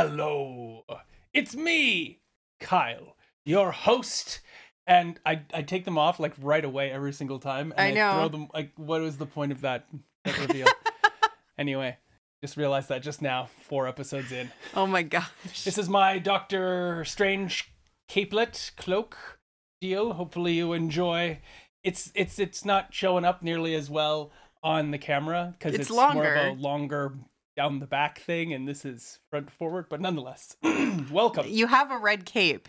Hello, it's me, Kyle, your host. And I, I take them off like right away every single time. And I know. throw them like, what was the point of that, that reveal? anyway, just realized that just now, four episodes in. Oh my gosh. This is my Doctor Strange capelet cloak deal. Hopefully you enjoy. It's it's it's not showing up nearly as well on the camera because It's it's, more of a longer down the back thing, and this is front forward. But nonetheless, welcome. You have a red cape.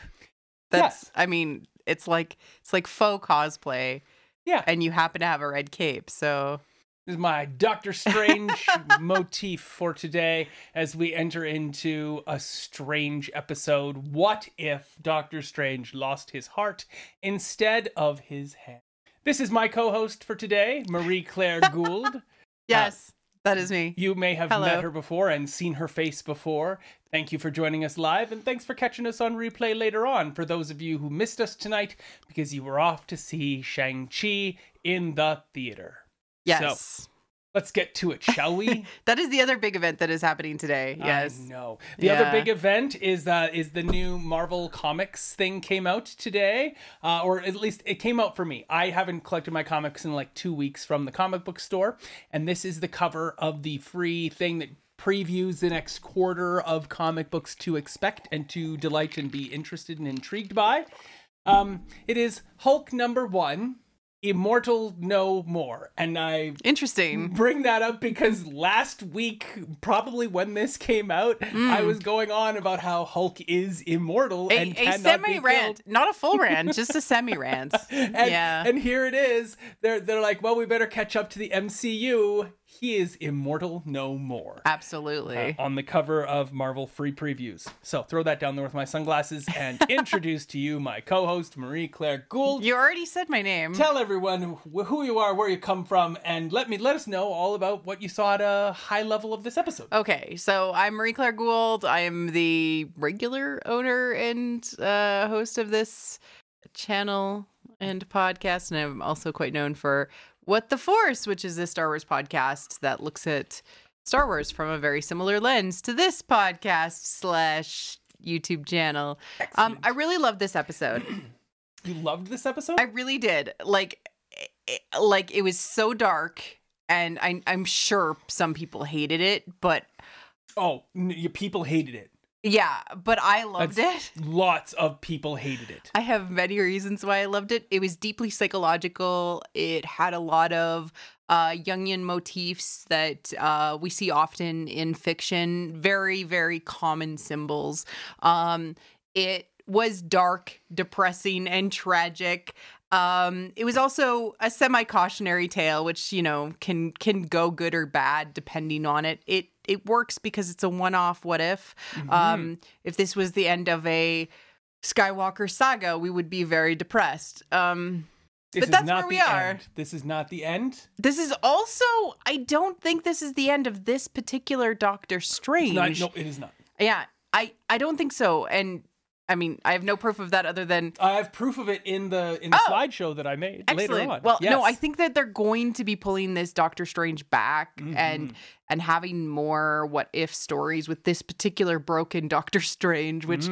That's I mean, it's like it's like faux cosplay Yeah, and you happen to have a red cape. So This is my Doctor Strange motif for today as we enter into a strange episode. What if Doctor Strange lost his heart instead of his head? This is my co host for today, Marie Claire Gould. yes, that is me. You may have Hello. met her before and seen her face before. Thank you for joining us live, and thanks for catching us on replay later on. For those of you who missed us tonight because you were off to see Shang-Chi in the theater. Yes. Let's get to it, shall we? that is the other big event that is happening today. Yes. No. The other big event is that is the new Marvel Comics thing came out today, uh, or at least it came out for me. I haven't collected my comics in like two weeks from the comic book store, and this is the cover of the free thing that previews the next quarter of comic books to expect and to delight and be interested and intrigued by. Um, it is Hulk number one, Immortal No More, and I Interesting. bring that up because last week, probably when this came out, I mm. was going on about how Hulk is immortal A, and a cannot semi be rant, not a full rant, just a semi rant. And, yeah. and here it is. They're they're like, well, we better catch up to the MCU. He is immortal no more. Absolutely. On the cover of Marvel free previews. So throw that down there with my sunglasses and introduce to you my co-host Marie Claire Gould. you already said my name. Tell everyone who you are, where you come from, and let me let us know all about what you saw at a high level of this episode. Okay, so I'm Marie Claire Gould. I am the regular owner and uh, host of this channel and podcast, and I'm also quite known for What the Force, which is a Star Wars podcast that looks at Star Wars from a very similar lens to this podcast slash YouTube channel. Um, I really love this episode. You loved this episode? I really did. Like, it, like it was so dark, and I, I'm sure some people hated it, but oh, n- people hated it. Yeah, but I loved That's- it. Lots of people hated it. I have many reasons why I loved it. It was deeply psychological. It had a lot of uh, Jungian motifs that uh, we see often in fiction. Very, very common symbols. Um, it was dark, depressing, and tragic. Um, it was also a semi-cautionary tale, which you know can can go good or bad depending on it. It it works because it's a one-off. What if? Um, if this was the end of a Skywalker saga, we would be very depressed. Um, This but is that's not where we are. End. This is not the end. this is also, I don't think this is the end of this particular Doctor Strange. not, no, it is not. Yeah, I, I don't think so. And I mean, I have no proof of that other than I have proof of it in the in the Oh! slideshow that I made later excellent. on. Well, no, I think that they're going to be pulling this Doctor Strange back and Mhm. and having more what if stories with this particular broken Doctor Strange, which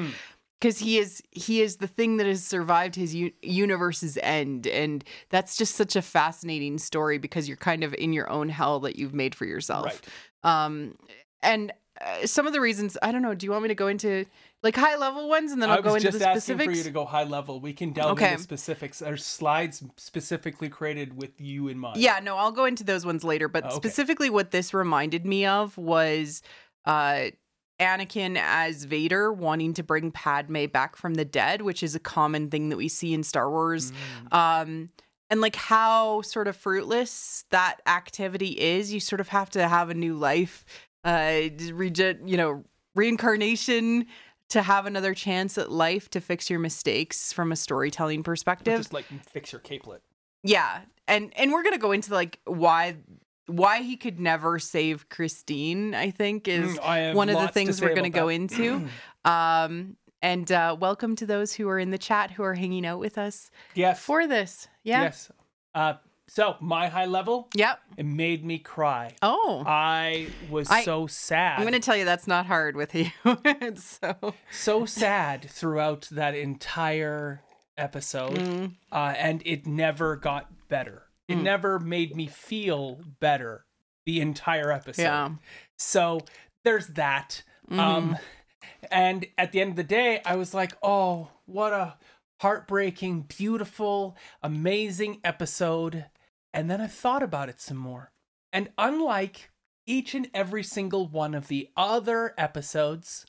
because he is he is the thing that has survived his u- universe's end and that's just such a fascinating story because you're kind of in your own hell that you've made for yourself right. um and uh, some of the reasons i don't know do you want me to go into like high level ones and then I i'll go into the specific. was into just asking for you to go high level. We can delve Okay. into specifics. There's slides specifically created with you in mind. yeah no i'll go into those ones later but Oh, okay. specifically what this reminded me of was uh Anakin as Vader wanting to bring Padme back from the dead, which is a common thing that we see in Star Wars. Mm. um and like how sort of fruitless that activity is you sort of have to have a new life uh regen- you know reincarnation to have another chance at life to fix your mistakes from a storytelling Or perspective Just like fix your capelet. yeah and and we're gonna go into like why why he could never save christine i think is Mm, I one of the things we're to go that. into um and uh welcome to those who are in the chat who are hanging out with us yes. for this yeah Yes. Uh, So my high level, Yep. it made me cry. Oh. I was I- so sad. I'm going to tell you that's not hard with you. so, so sad throughout that entire episode, mm, uh, and it never got better. It Mm. never made me feel better the entire episode. yeah. So there's that. Mhm. Um, and at the end of the day, I was like, oh, what a heartbreaking, beautiful, amazing episode. And then I thought about it some more. And unlike each and every single one of the other episodes,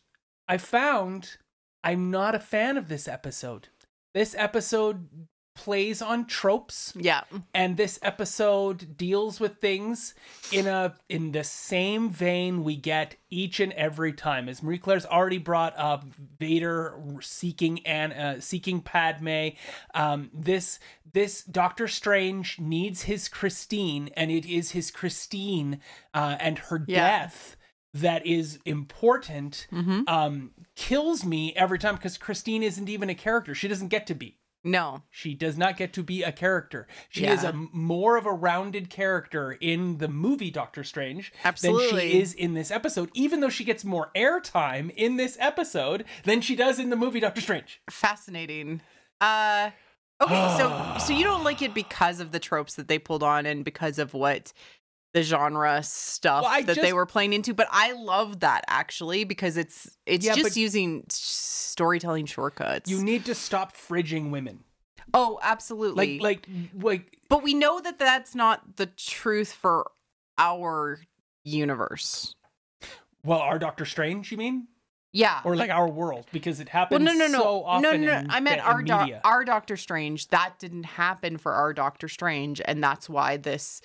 I found I'm not a fan of this episode. This episode plays on tropes. Yeah. and this episode deals with things in a in the same vein we get each and every time. As marie claire's already brought up vader seeking and uh, seeking padme um, this this doctor strange needs his christine and it is his christine uh, and her Yeah. death that is important hmm um kills me every time because christine isn't even a character. She doesn't get to be No. she does not get to be a character. She is a more of a rounded character in the movie Doctor Strange than she is in this episode, even though she gets more airtime in this episode than she does in the movie Doctor Strange. Fascinating. Uh okay, so so you don't like it because of the tropes that they pulled on and because of what the genre stuff Well, that they were playing into, but I love that actually because it's it's Yeah, just using storytelling shortcuts. You need to stop fridging women. oh, absolutely. Like, like, like. but we know that that's not the truth for our universe. Well, our Doctor Strange, you mean, Yeah. or like our world, because it well, happens no, no, no, so often. no, no, no. I meant our in doc our Doctor Strange. That didn't happen for our Doctor Strange, and that's why this.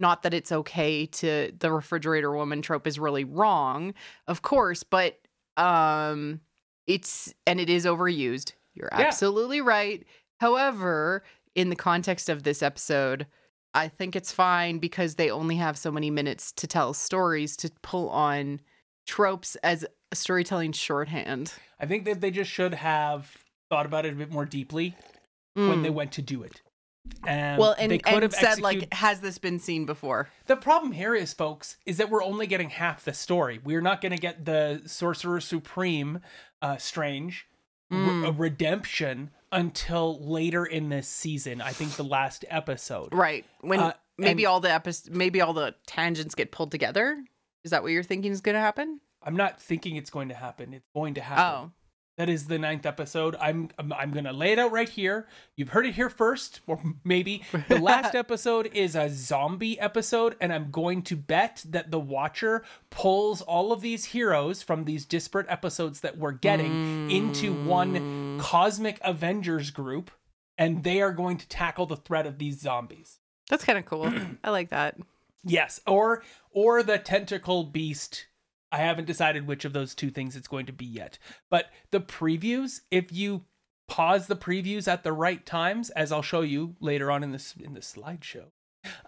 Not that it's okay to the refrigerator woman trope is really wrong, of course, but um, it's and it is overused. You're Yeah. absolutely right. However, in the context of this episode, I think it's fine because they only have so many minutes to tell stories to pull on tropes as a storytelling shorthand. I think that they just should have thought about it a bit more deeply when Mm. they went to do it. And well, and, they could and have said executed like, has this been seen before? The problem here is, folks, is that we're only getting half the story. We're not going to get the Sorcerer Supreme, uh, Strange, re- Mm. uh, redemption until later in this season. I think the last episode. Right. When Uh, maybe and- all the episodes, maybe all the tangents get pulled together. Is that what you're thinking is going to happen? I'm not thinking it's going to happen. It's going to happen. Oh, That is the ninth episode. I'm I'm, I'm going to lay it out right here. You've heard it here first, or maybe the last episode is a zombie episode, and I'm going to bet that the Watcher pulls all of these heroes from these disparate episodes that we're getting into one Mm. cosmic Avengers group, and they are going to tackle the threat of these zombies. that's kind of cool. I like that. Yes, or or the tentacle beast. I haven't decided which of those two things it's going to be yet. But the previews, if you pause the previews at the right times, as I'll show you later on in this in the slideshow,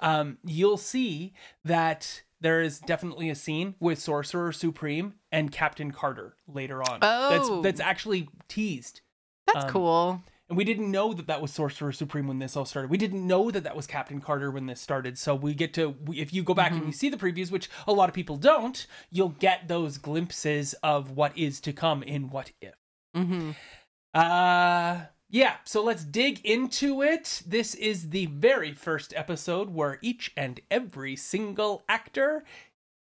um, you'll see that there is definitely a scene with Sorcerer Supreme and Captain Carter later on. Oh. that's that's actually teased. That's Um, cool. And we didn't know that that was Sorcerer Supreme when this all started. We didn't know that that was Captain Carter when this started. So we get to, if you go back and you see the previews, which a lot of people don't, you'll get those glimpses of what is to come in What If. Mm-hmm. Uh, yeah, so let's dig into it. This is the very first episode where each and every single actor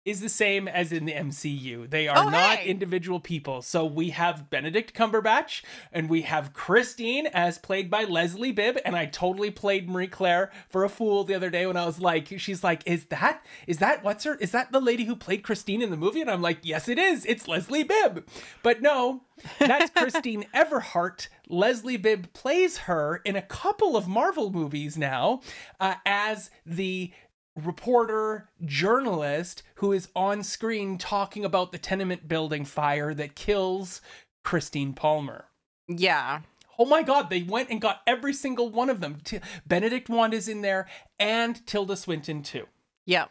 is the same as in the MCU. They are Oh, not hey! individual people. So we have Benedict Cumberbatch and we have Christine as played by Leslie Bibb and I totally played Marie Claire for a fool the other day when I was like she's like is that is that what's her is that the lady who played Christine in the movie and I'm like yes it is. It's Leslie Bibb. But no, that's Christine Everhart. Leslie Bibb plays her in a couple of Marvel movies now uh, as the reporter journalist who is on screen talking about the tenement building fire that kills Christine Palmer. Yeah. Oh my god, they went and got every single one of them. T- Benedict Wong is in there and Tilda Swinton too. Yep.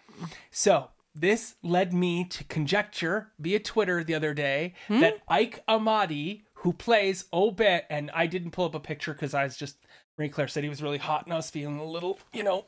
So this led me to conjecture via Twitter the other day hmm? that Ike Amadi, who plays Obed, and I didn't pull up a picture because I was just Marie Claire said he was really hot and I was feeling a little, you know,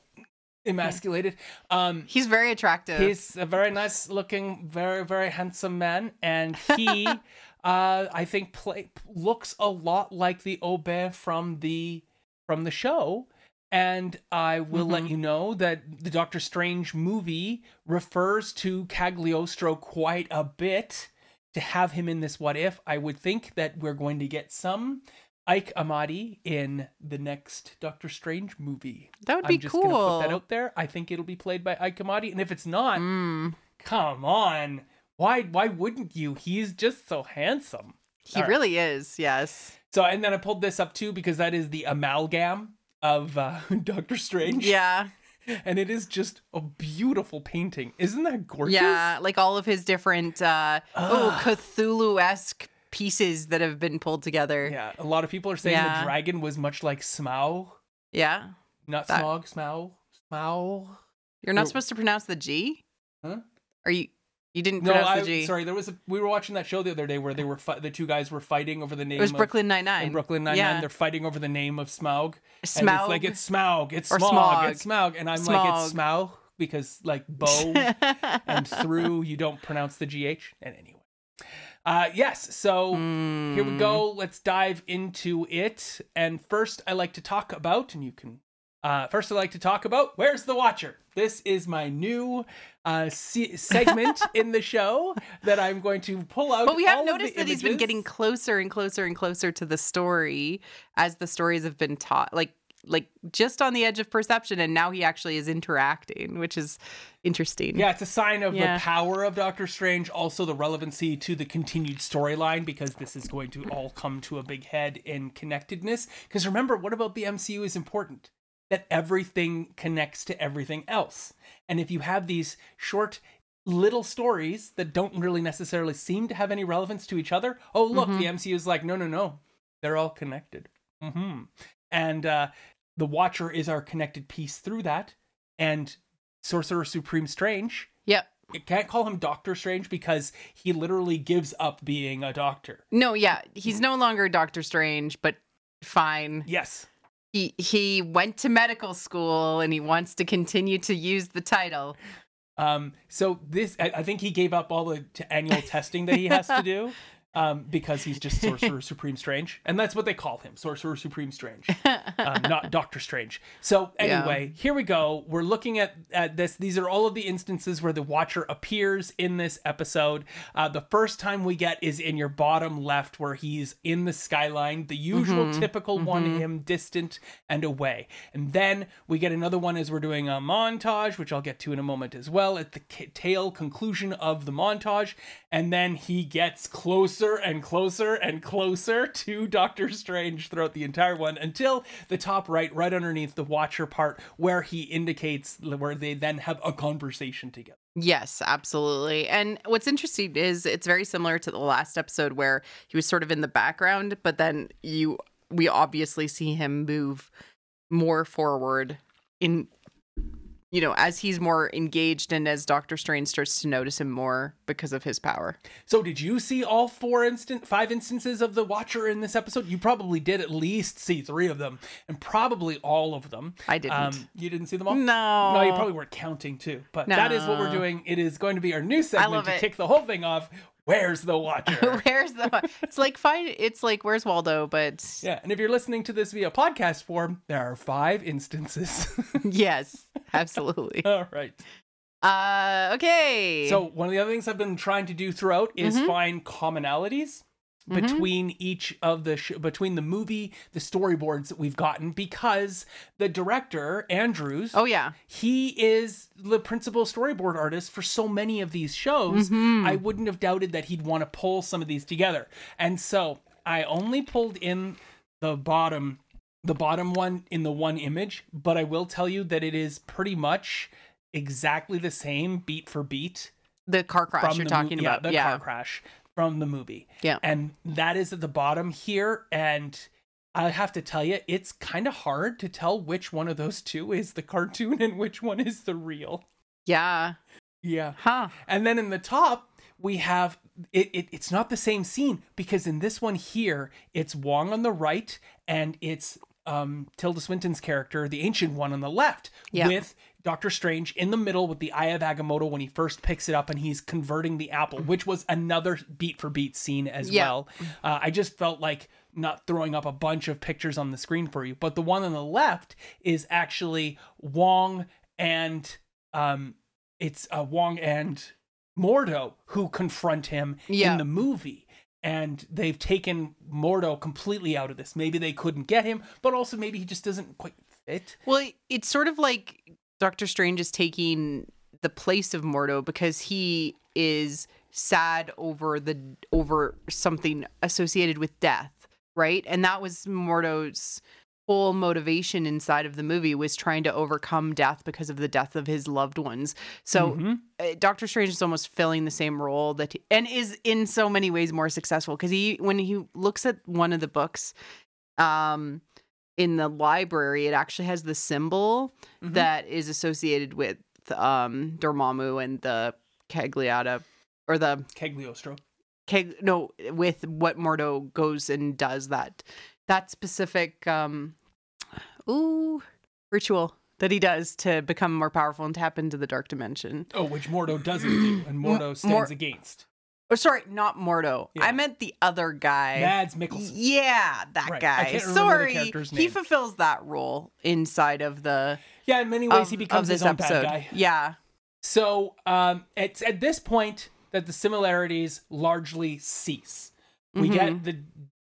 emasculated. Um, He's very attractive. He's a very nice looking, very, very handsome man. And he, uh, I think, play, looks a lot like the Aubert from the from the show. And I will let Mhm. you know that the Doctor Strange movie refers to Cagliostro quite a bit. To have him in this What If, I would think that we're going to get some Ike Amadi in the next Doctor Strange movie. that would be I'm just cool. gonna put that out there. I think it'll be played by Ike Amadi, and if it's not, Mm, come on, why why wouldn't you? He's just so handsome. he All right. really is. Yes. So, and then I pulled this up too because that is the amalgam of uh, Doctor Strange. Yeah. and it is just a beautiful painting. Isn't that gorgeous? Yeah. Like all of his different uh oh. Cthulhu esque pieces that have been pulled together. Yeah, a lot of people are saying Yeah. the dragon was much like Smaug, Yeah. not That- Smaug, Smaug, Smaug. You're not No. supposed to pronounce the G? Huh? Are you you didn't No, pronounce I the G? sorry. There was a we were watching that show the other day where they were fi- the two guys were fighting over the name. It was of, Brooklyn Nine in Nine. Brooklyn Nine Nine. Yeah. They're fighting over the name of Smaug. And Smaug. it's like it's Smaug, it's Smaug, Smog. it's Smaug, and I'm like it's Smaug because like bow and through you don't pronounce the gh. And anyway, uh, yes. So here we Mm. go. Let's dive into it. And first, I like to talk about, and you can. Uh, first, I like to talk about where's the Watcher. This is my new uh, se- segment in the show that I'm going to pull out. But we have noticed that he's been getting closer and closer and closer to the story as the stories have been taught. Like like just on the edge of perception and now he actually is interacting, which is interesting. Yeah, it's a sign of Yeah. the power of Doctor Strange, also the relevancy to the continued storyline, because this is going to all come to a big head in connectedness. Because remember, what about the MCU is important? That everything connects to everything else. And if you have these short, little stories that don't really necessarily seem to have any relevance to each other, oh, look, Mhm. the MCU is like, no, no, no, they're all connected. hmm And uh, the Watcher is our connected piece through that. And Sorcerer Supreme Strange Yep. you can't call him Doctor Strange because he literally gives up being a doctor. No, yeah, he's no longer Doctor Strange, but fine. Yes. He he went to medical school and he wants to continue to use the title. Um, so this, I, I think he gave up all the t- annual testing that he has to do um, because he's just Sorcerer Supreme Strange, and that's what they call him, Sorcerer Supreme Strange, um, not Doctor Strange. So Yeah. anyway, here we go. We're looking at at this. These are all of the instances where the Watcher appears in this episode. Uh, the first time we get is in your bottom left, where he's in the skyline, the usual Mhm. typical one, Mhm. him distant and away. And then we get another one as we're doing a montage, which I'll get to in a moment as well, at the tail conclusion of the montage. And then he gets closer and closer and closer to Doctor Strange throughout the entire one until the top right, right underneath the Watcher part, where he indicates where they then have a conversation together. Yes, absolutely. And what's interesting is it's very similar to the last episode where he was sort of in the background, but then you we obviously see him move more forward in you know, as he's more engaged and as Doctor Strange starts to notice him more because of his power. So, did you see all four instant, five instances of the Watcher in this episode? You probably did at least see three of them, and probably all of them. I didn't. Um, you didn't see them all. no. No, you probably weren't counting too. But that is what we're doing. It is going to be our new segment to it. kick the whole thing off. Where's the Watcher? Where's the It's like fine it's like where's Waldo, but yeah, and if you're listening to this via podcast form, there are five instances. yes, absolutely. all right. Uh okay. So one of the other things I've been trying to do throughout is Mhm. find commonalities Mhm. between each of the sh- between the movie, the storyboards that we've gotten, because the director Andrews, Oh yeah. he is the principal storyboard artist for so many of these shows. Mhm. I wouldn't have doubted that he'd want to pull some of these together, and so I only pulled in the bottom the bottom one in the one image, but I will tell you that it is pretty much exactly the same beat for beat the car crash you're talking mo- yeah, about. the yeah. car crash from the movie. Yeah. And that is at the bottom here and I have to tell you it's kind of hard to tell which one of those two is the cartoon and which one is the real. Yeah. Yeah. Huh. And then in the top we have it, it it's not the same scene because in this one here it's Wong on the right and it's um Tilda Swinton's character, the ancient one on the left Yeah. with Doctor Strange in the middle with the Eye of Agamotto when he first picks it up and he's converting the apple, which was another beat for beat scene as Yeah. well. Uh, I just felt like not throwing up a bunch of pictures on the screen for you, but the one on the left is actually Wong and um, it's uh, Wong and Mordo who confront him Yeah. in the movie. And they've taken Mordo completely out of this. Maybe they couldn't get him, but also maybe he just doesn't quite fit. Well, it's sort of like Doctor Strange is taking the place of Mordo because he is sad over the over something associated with death, right? And that was Mordo's whole motivation inside of the movie was trying to overcome death because of the death of his loved ones. So Mhm. uh, Doctor Strange is almost filling the same role that he, and is in so many ways more successful because he when he looks at one of the books um in the library it actually has the symbol Mhm. that is associated with um Dormammu and the Cagliata or the Cagliostro. Keg no with what Mordo goes and does that that specific um ooh ritual that he does to become more powerful and tap into the dark dimension. Oh, which Mordo doesn't do, and Mordo stands Mor- against. Oh, sorry, not Mordo. Yeah. I meant the other guy. Mads Mikkelsen. Yeah, that Right. Guy. can't remember the Sorry, he fulfills that role inside of the Yeah, in many ways, of, he becomes his own episode. bad guy. Yeah, So um, it's at this point that the similarities largely cease. We Mhm. get the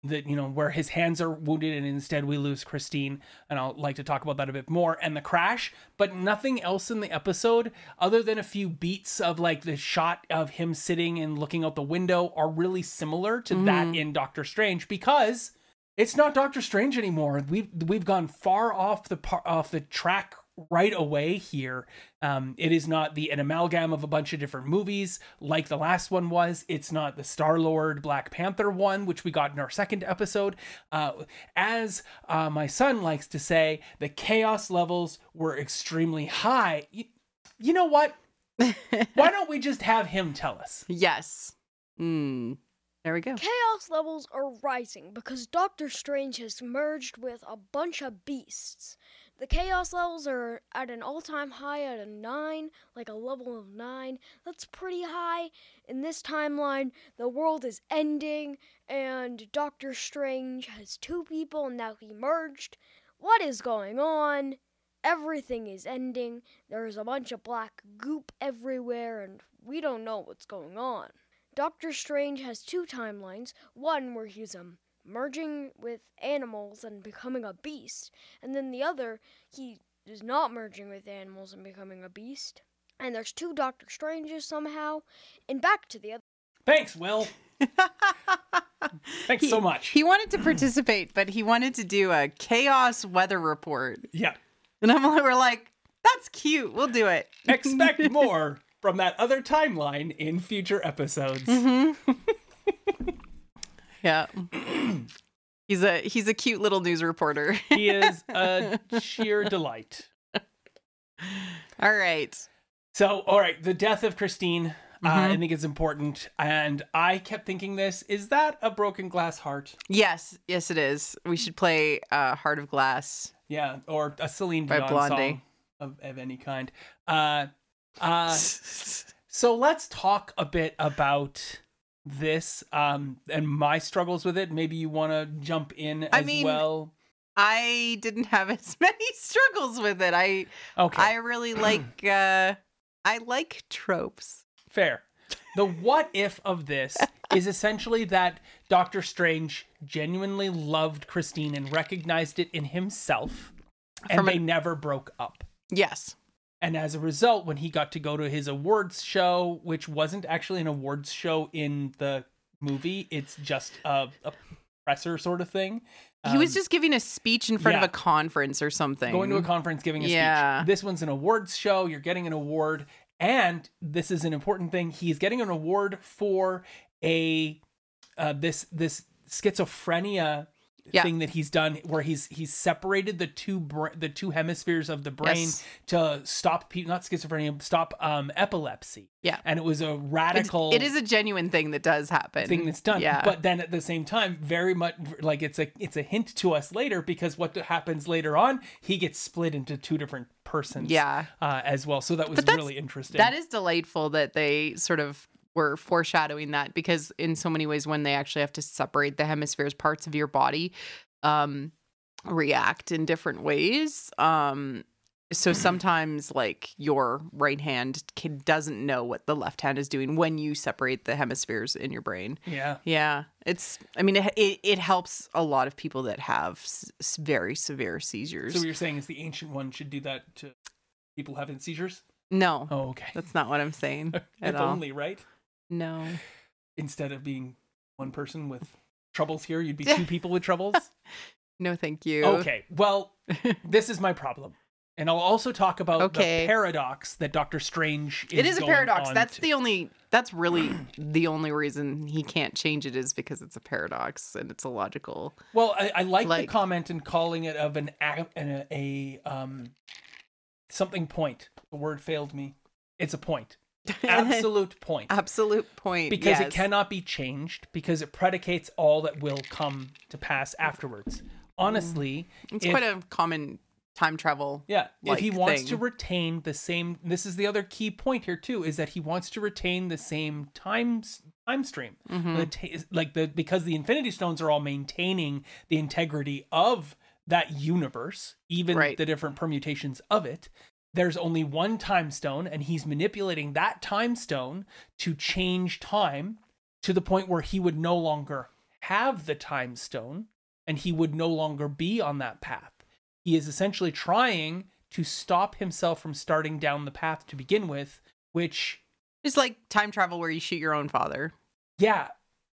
the you know where his hands are wounded and instead we lose Christine and I'll like to talk about that a bit more and the crash but nothing else in the episode other than a few beats of like the shot of him sitting and looking out the window are really similar to that Mhm. in Doctor Strange because it's not Doctor Strange anymore. We've we've gone far off the par- off the track right away here. Um, it is not the an amalgam of a bunch of different movies like the last one was. It's not the Star Lord Black Panther one, which we got in our second episode. Uh, as uh, my son likes to say, the chaos levels were extremely high. You, you know what? Why don't we just have him tell us? yes. Mm. There we go. Chaos levels are rising because Doctor Strange has merged with a bunch of beasts. The chaos levels are at an all time high at a 9, like a level of 9. That's pretty high. In this timeline, the world is ending, and Doctor Strange has two people, and now he merged. What is going on? Everything is ending. There's a bunch of black goop everywhere, and we don't know what's going on. Doctor Strange has two timelines one where he's um, merging with animals and becoming a beast, and then the other, he is not merging with animals and becoming a beast. And there's two Doctor Stranges somehow, and back to the other. Thanks, Will. Thanks He- so much. He wanted to participate, but he wanted to do a chaos weather report, yeah. and I'm like, we're like, that's cute. We'll do it. Expect more from that other timeline in future episodes. hmm yeah. he's a he's a cute little news reporter. He is a sheer delight. All right. So, all right, the death of Christine, uh, I Mhm. think is important. And I kept thinking this is that a broken glass heart? Yes, yes, it is. We should play uh, Heart of Glass. Yeah, or a Celine By Dion song of, of any kind. Uh, uh, so let's talk a bit about this um, and my struggles with it. Maybe you want to jump in as I mean, well. I didn't have as many struggles with it. I Okay, I really like uh I like tropes. fair. The what if of this is essentially that Doctor Strange genuinely loved Christine and recognized it in himself, and From they never broke up. Yes. And as a result, when he got to go to his awards show, which wasn't actually an awards show in the movie, it's just a, a presser sort of thing. he was Um, just giving a speech in front yeah. of a conference or something. going to a conference giving a Yeah. speech. This one's an awards show. You're getting an award, and this is an important thing. He's getting an award for a uh, this this schizophrenia Yeah. thing that he's done where he's he's separated the two br- the two hemispheres of the brain Yes. to stop people not schizophrenia stop um epilepsy Yeah. and it was a radical it is a genuine thing that does happen. thing that's done Yeah. but then at the same time very much like it's a it's a hint to us later because what happens later on he gets split into two different persons Yeah. uh, as well so that was really interesting That is delightful that they sort of were foreshadowing that because in so many ways when they actually have to separate the hemispheres parts of your body um react in different ways. Um so sometimes like your right hand can, doesn't know what the left hand is doing when you separate the hemispheres in your brain. Yeah. Yeah. It's i mean it, it, it helps a lot of people that have s- s- very severe seizures. So what you're saying is the ancient one should do that to people having seizures? No. Oh okay. That's not what i'm saying at if all. only right no instead of being one person with troubles here, you'd be two people with troubles. no thank you Okay, well, this is my problem. And I'll also talk about Okay. the paradox that Doctor Strange is it is a paradox that's to. the only that's really the only reason he can't change it is because it's a paradox and it's illogical Well, I, I like, the comment and calling it of an a, an- a, um something point. The word failed me. It's a point. Absolute point. absolute point because it cannot be changed because it predicates all that will come to pass afterwards. Honestly, it's if- quite a common time travel Yeah, if he wants to retain the same, this is the other key point here too, is that he wants to retain the same time s- time stream. Mhm. Ta- like the because the Infinity Stones are all maintaining the integrity of that universe, even Right. the different permutations of it. There's only one time stone, and he's manipulating that time stone to change time to the point where he would no longer have the time stone and he would no longer be on that path. He is essentially trying to stop himself from starting down the path to begin with, which, is like time travel where you shoot your own father yeah.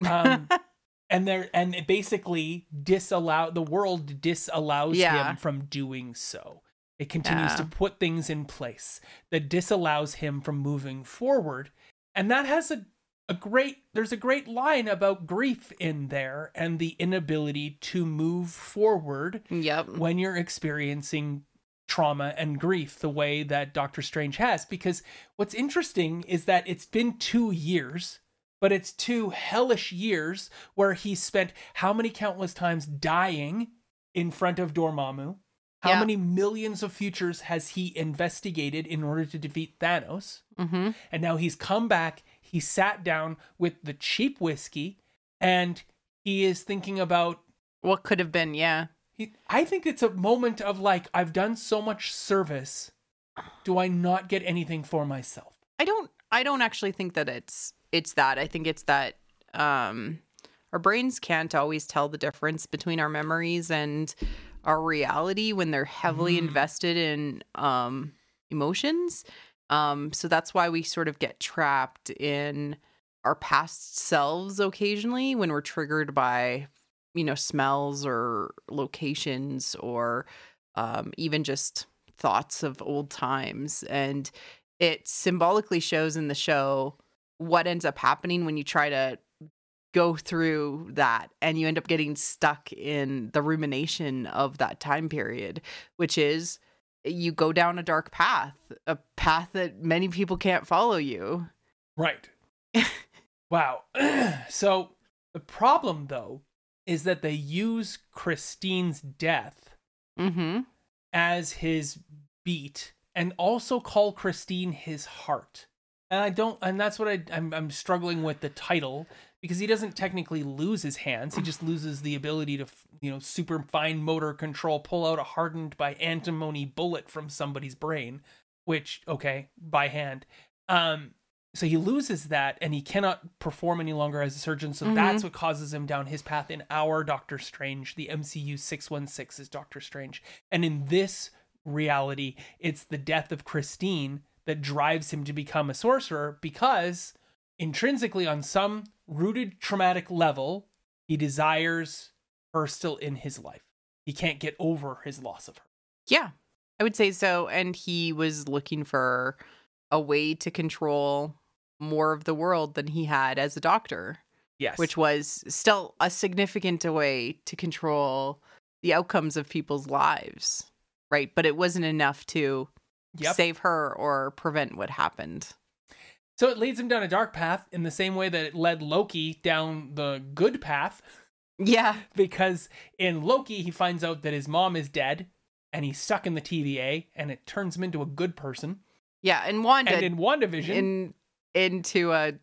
Um, and there and it basically disallow the world disallows Yeah. him from doing so. It continues to put things in place that disallows him from moving forward. And that has a a great there's a great line about grief in there and the inability to move forward yep when you're experiencing trauma and grief the way that Doctor Strange has. Because what's interesting is that it's been two years, but it's two hellish years where he spent how many countless times dying in front of Dormammu? How Yeah. many millions of futures has he investigated in order to defeat Thanos? mm-hmm. And now he's come back, he sat down with the cheap whiskey, and he is thinking about what could have been yeah he, I think it's a moment of like, I've done so much service. Do I not get anything for myself? I don't I don't actually think that it's it's that. I think it's that um our brains can't always tell the difference between our memories and our reality when they're heavily Mm. invested in um emotions. Um so that's why we sort of get trapped in our past selves occasionally when we're triggered by you know smells or locations or um even just thoughts of old times and it symbolically shows in the show what ends up happening when you try to go through that and you end up getting stuck in the rumination of that time period which is you go down a dark path a path that many people can't follow you Right. wow. so the problem, though, is that they use Christine's death mhm as his beat and also call Christine his heart. And I don't, and that's what I, I'm, I'm struggling with the title because he doesn't technically lose his hands. He just loses the ability to, you know, super fine motor control, pull out a hardened by antimony bullet from somebody's brain, which, okay, by hand. Um, so he loses that and he cannot perform any longer as a surgeon. So Mhm. that's what causes him down his path in our Doctor Strange. The MCU 616 is Doctor Strange. And in this reality, it's the death of Christine that drives him to become a sorcerer because intrinsically, on some rooted traumatic level, he desires her still in his life. He can't get over his loss of her. Yeah, I would say so. And he was looking for a way to control more of the world than he had as a doctor. Yes. which was still a significant way to control the outcomes of people's lives, right? But it wasn't enough to Yep. save her or prevent what happened. So it leads him down a dark path in the same way that it led Loki down the good path. Yeah. Because in Loki, he finds out that his mom is dead and he's stuck in the TVA and it turns him into a good person. Yeah. And Wanda And in WandaVision, in into a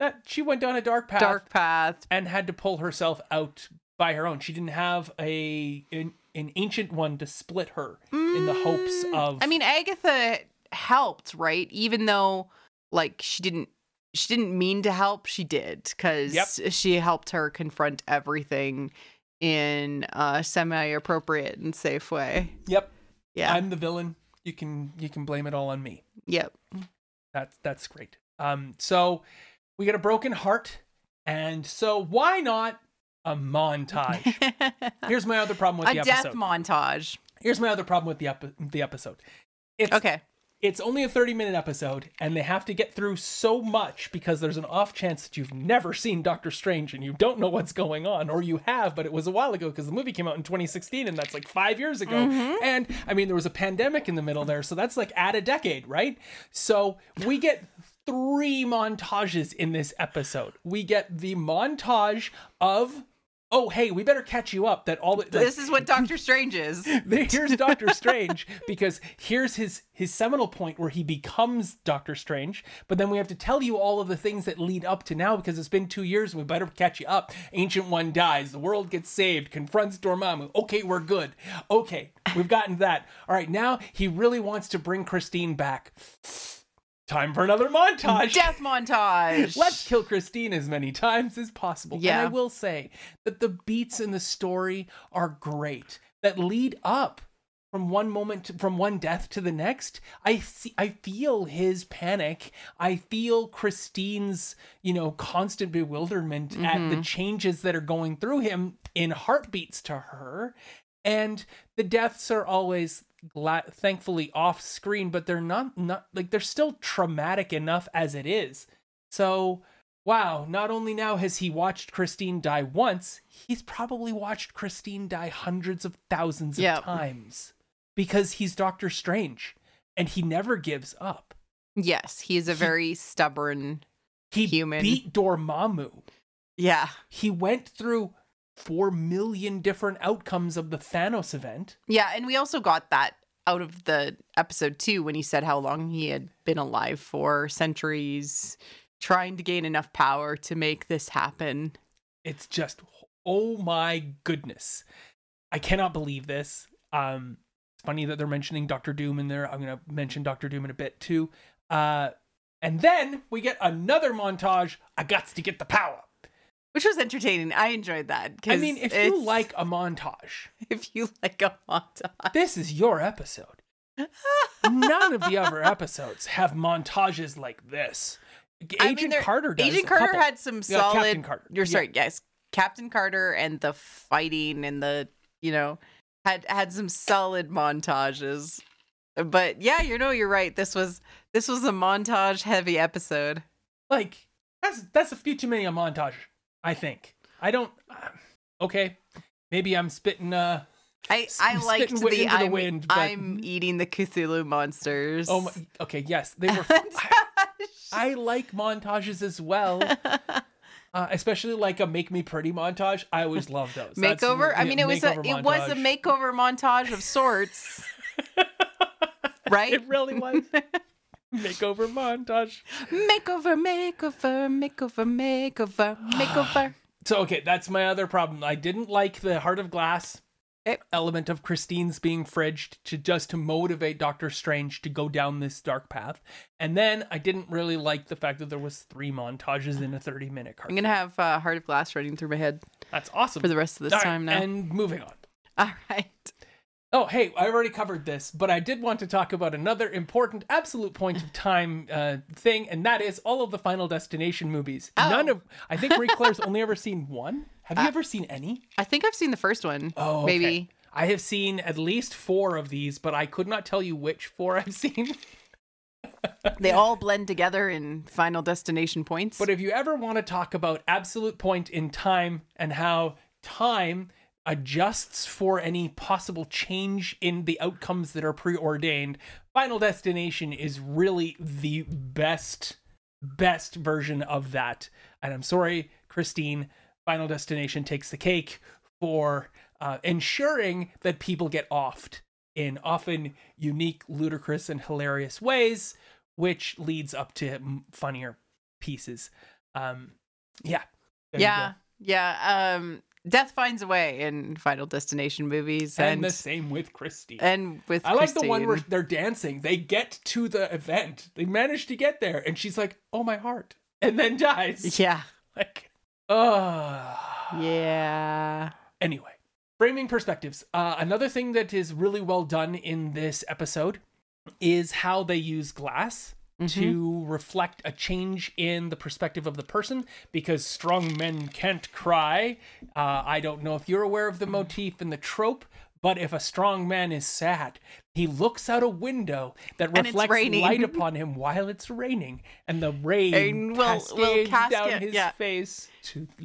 that she went down a dark path dark path. and had to pull herself out by her own. She didn't have a an, an ancient one to split her in the hopes Mm, of I mean, Agatha helped, right? Even though like she didn't she didn't mean to help, she did because Yep. she helped her confront everything in a semi-appropriate and safe way. Yep, Yeah. I'm the villain. You can you can blame it all on me. yep. That's that's great. Um, so we get a broken heart, and so why not a montage? Here's my other problem with a the death episode. montage. Here's my other problem with the epi- the episode. It's Okay. it's only a 30 minute episode, and they have to get through so much because there's an off chance that you've never seen Doctor Strange and you don't know what's going on, or you have, but it was a while ago because the movie came out in 2016, and that's like five years ago. Mm-hmm. And I mean, there was a pandemic in the middle there, so that's like add a decade, right? So we get three montages in this episode. We get the montage of. Oh, hey, we better catch you up that all the, like, This is what Doctor Strange is. here's Doctor Strange because here's his his seminal point where he becomes Doctor Strange. But then we have to tell you all of the things that lead up to now because it's been two years and we better catch you up. Ancient One dies, the world gets saved, confronts Dormammu. Okay, we're good. Okay, we've gotten that. All right, now he really wants to bring Christine back. Time for another montage. Death montage. Let's kill Christine as many times as possible. Yeah. And I will say that the beats in the story are great that lead up from one moment to, from one death to the next. I see I feel his panic. I feel Christine's, you know, constant bewilderment at the mm-hmm. changes that are going through him in heartbeats to her. And the deaths are always gla- thankfully off screen, but they're not not like they're still traumatic enough as it is. So, wow, not only now has he watched Christine die once, he's probably watched Christine die hundreds of thousands of times because he's Doctor Strange and he never gives up. Yes, he is a very stubborn. He Human. beat Dormammu. Yeah. He went through 4 million different outcomes of the Thanos event. Yeah, and we also got that out of the episode too when he said how long he had been alive for centuries, trying to gain enough power to make this happen. it's just oh my goodness. I cannot believe this. Um it's funny that they're mentioning dr doom in there. I'm gonna mention dr doom in a bit too. Uh and then we get another montage. I got to get the power Which was entertaining. I enjoyed that. i mean, if you like a montage if you like a montage. this is your episode none of the other episodes have montages like this agent I mean, carter does Agent Carter had some Yeah, solid. Captain Carter. You're Yeah. sorry, yes, Captain Carter and the fighting and the you know had had some solid montages. But yeah, you know, you're right. This was this was a montage heavy episode. like that's that's a few too many a montage i think. I don't uh, okay maybe i'm spitting uh I I liked the, I'm, wind, but- I'm eating the Cthulhu monsters. oh my, okay yes they were I, I like montages as well. Uh, especially like a make me pretty montage. I always love those. That's- makeover. I mean, it was a makeover it was a makeover montage of sorts, right? it really was makeover montage makeover, makeover, makeover, makeover, makeover. so okay that's my other problem i didn't like the heart of glass Okay. element of christine's being fridged to just to motivate doctor strange to go down this dark path and then i didn't really like the fact that there was three montages in a 30 minute card. I'm gonna have uh, Heart of Glass running through my head that's awesome for the rest of this right, time now. and moving on All right. Oh, hey, I already covered this, but I did want to talk about another important absolute point of time uh, thing, and that is all of the Final Destination movies. Oh. None of, I think Marie Claire's only ever seen one. Have you Uh, ever seen any? I think I've seen the first one. Oh, okay. maybe. I have seen at least four of these, but I could not tell you which four I've seen. they all blend together in Final Destination points. But if you ever want to talk about absolute point in time and how time adjusts for any possible change in the outcomes that are preordained, Final Destination is really the best best version of that. And I'm sorry, Christine, Final Destination takes the cake for uh, ensuring that people get offed in often unique, ludicrous, and hilarious ways, which leads up to funnier pieces. Um, yeah. Yeah. Yeah. Um, Death finds a way in Final Destination movies, and, and the same with Christine. And with I Christine. like the one where they're dancing. They get to the event. They manage to get there, and she's like, "Oh my heart," and then dies. Yeah. Like, oh. Yeah. Anyway, framing perspectives. Uh, another thing that is really well done in this episode is how they use glass mm-hmm. to reflect a change in the perspective of the person because strong men can't cry. Uh, I don't know if you're aware of the motif and the trope, but if a strong man is sad, he looks out a window that reflects light upon him while it's raining, and the rain will, will cascade down his yeah. face.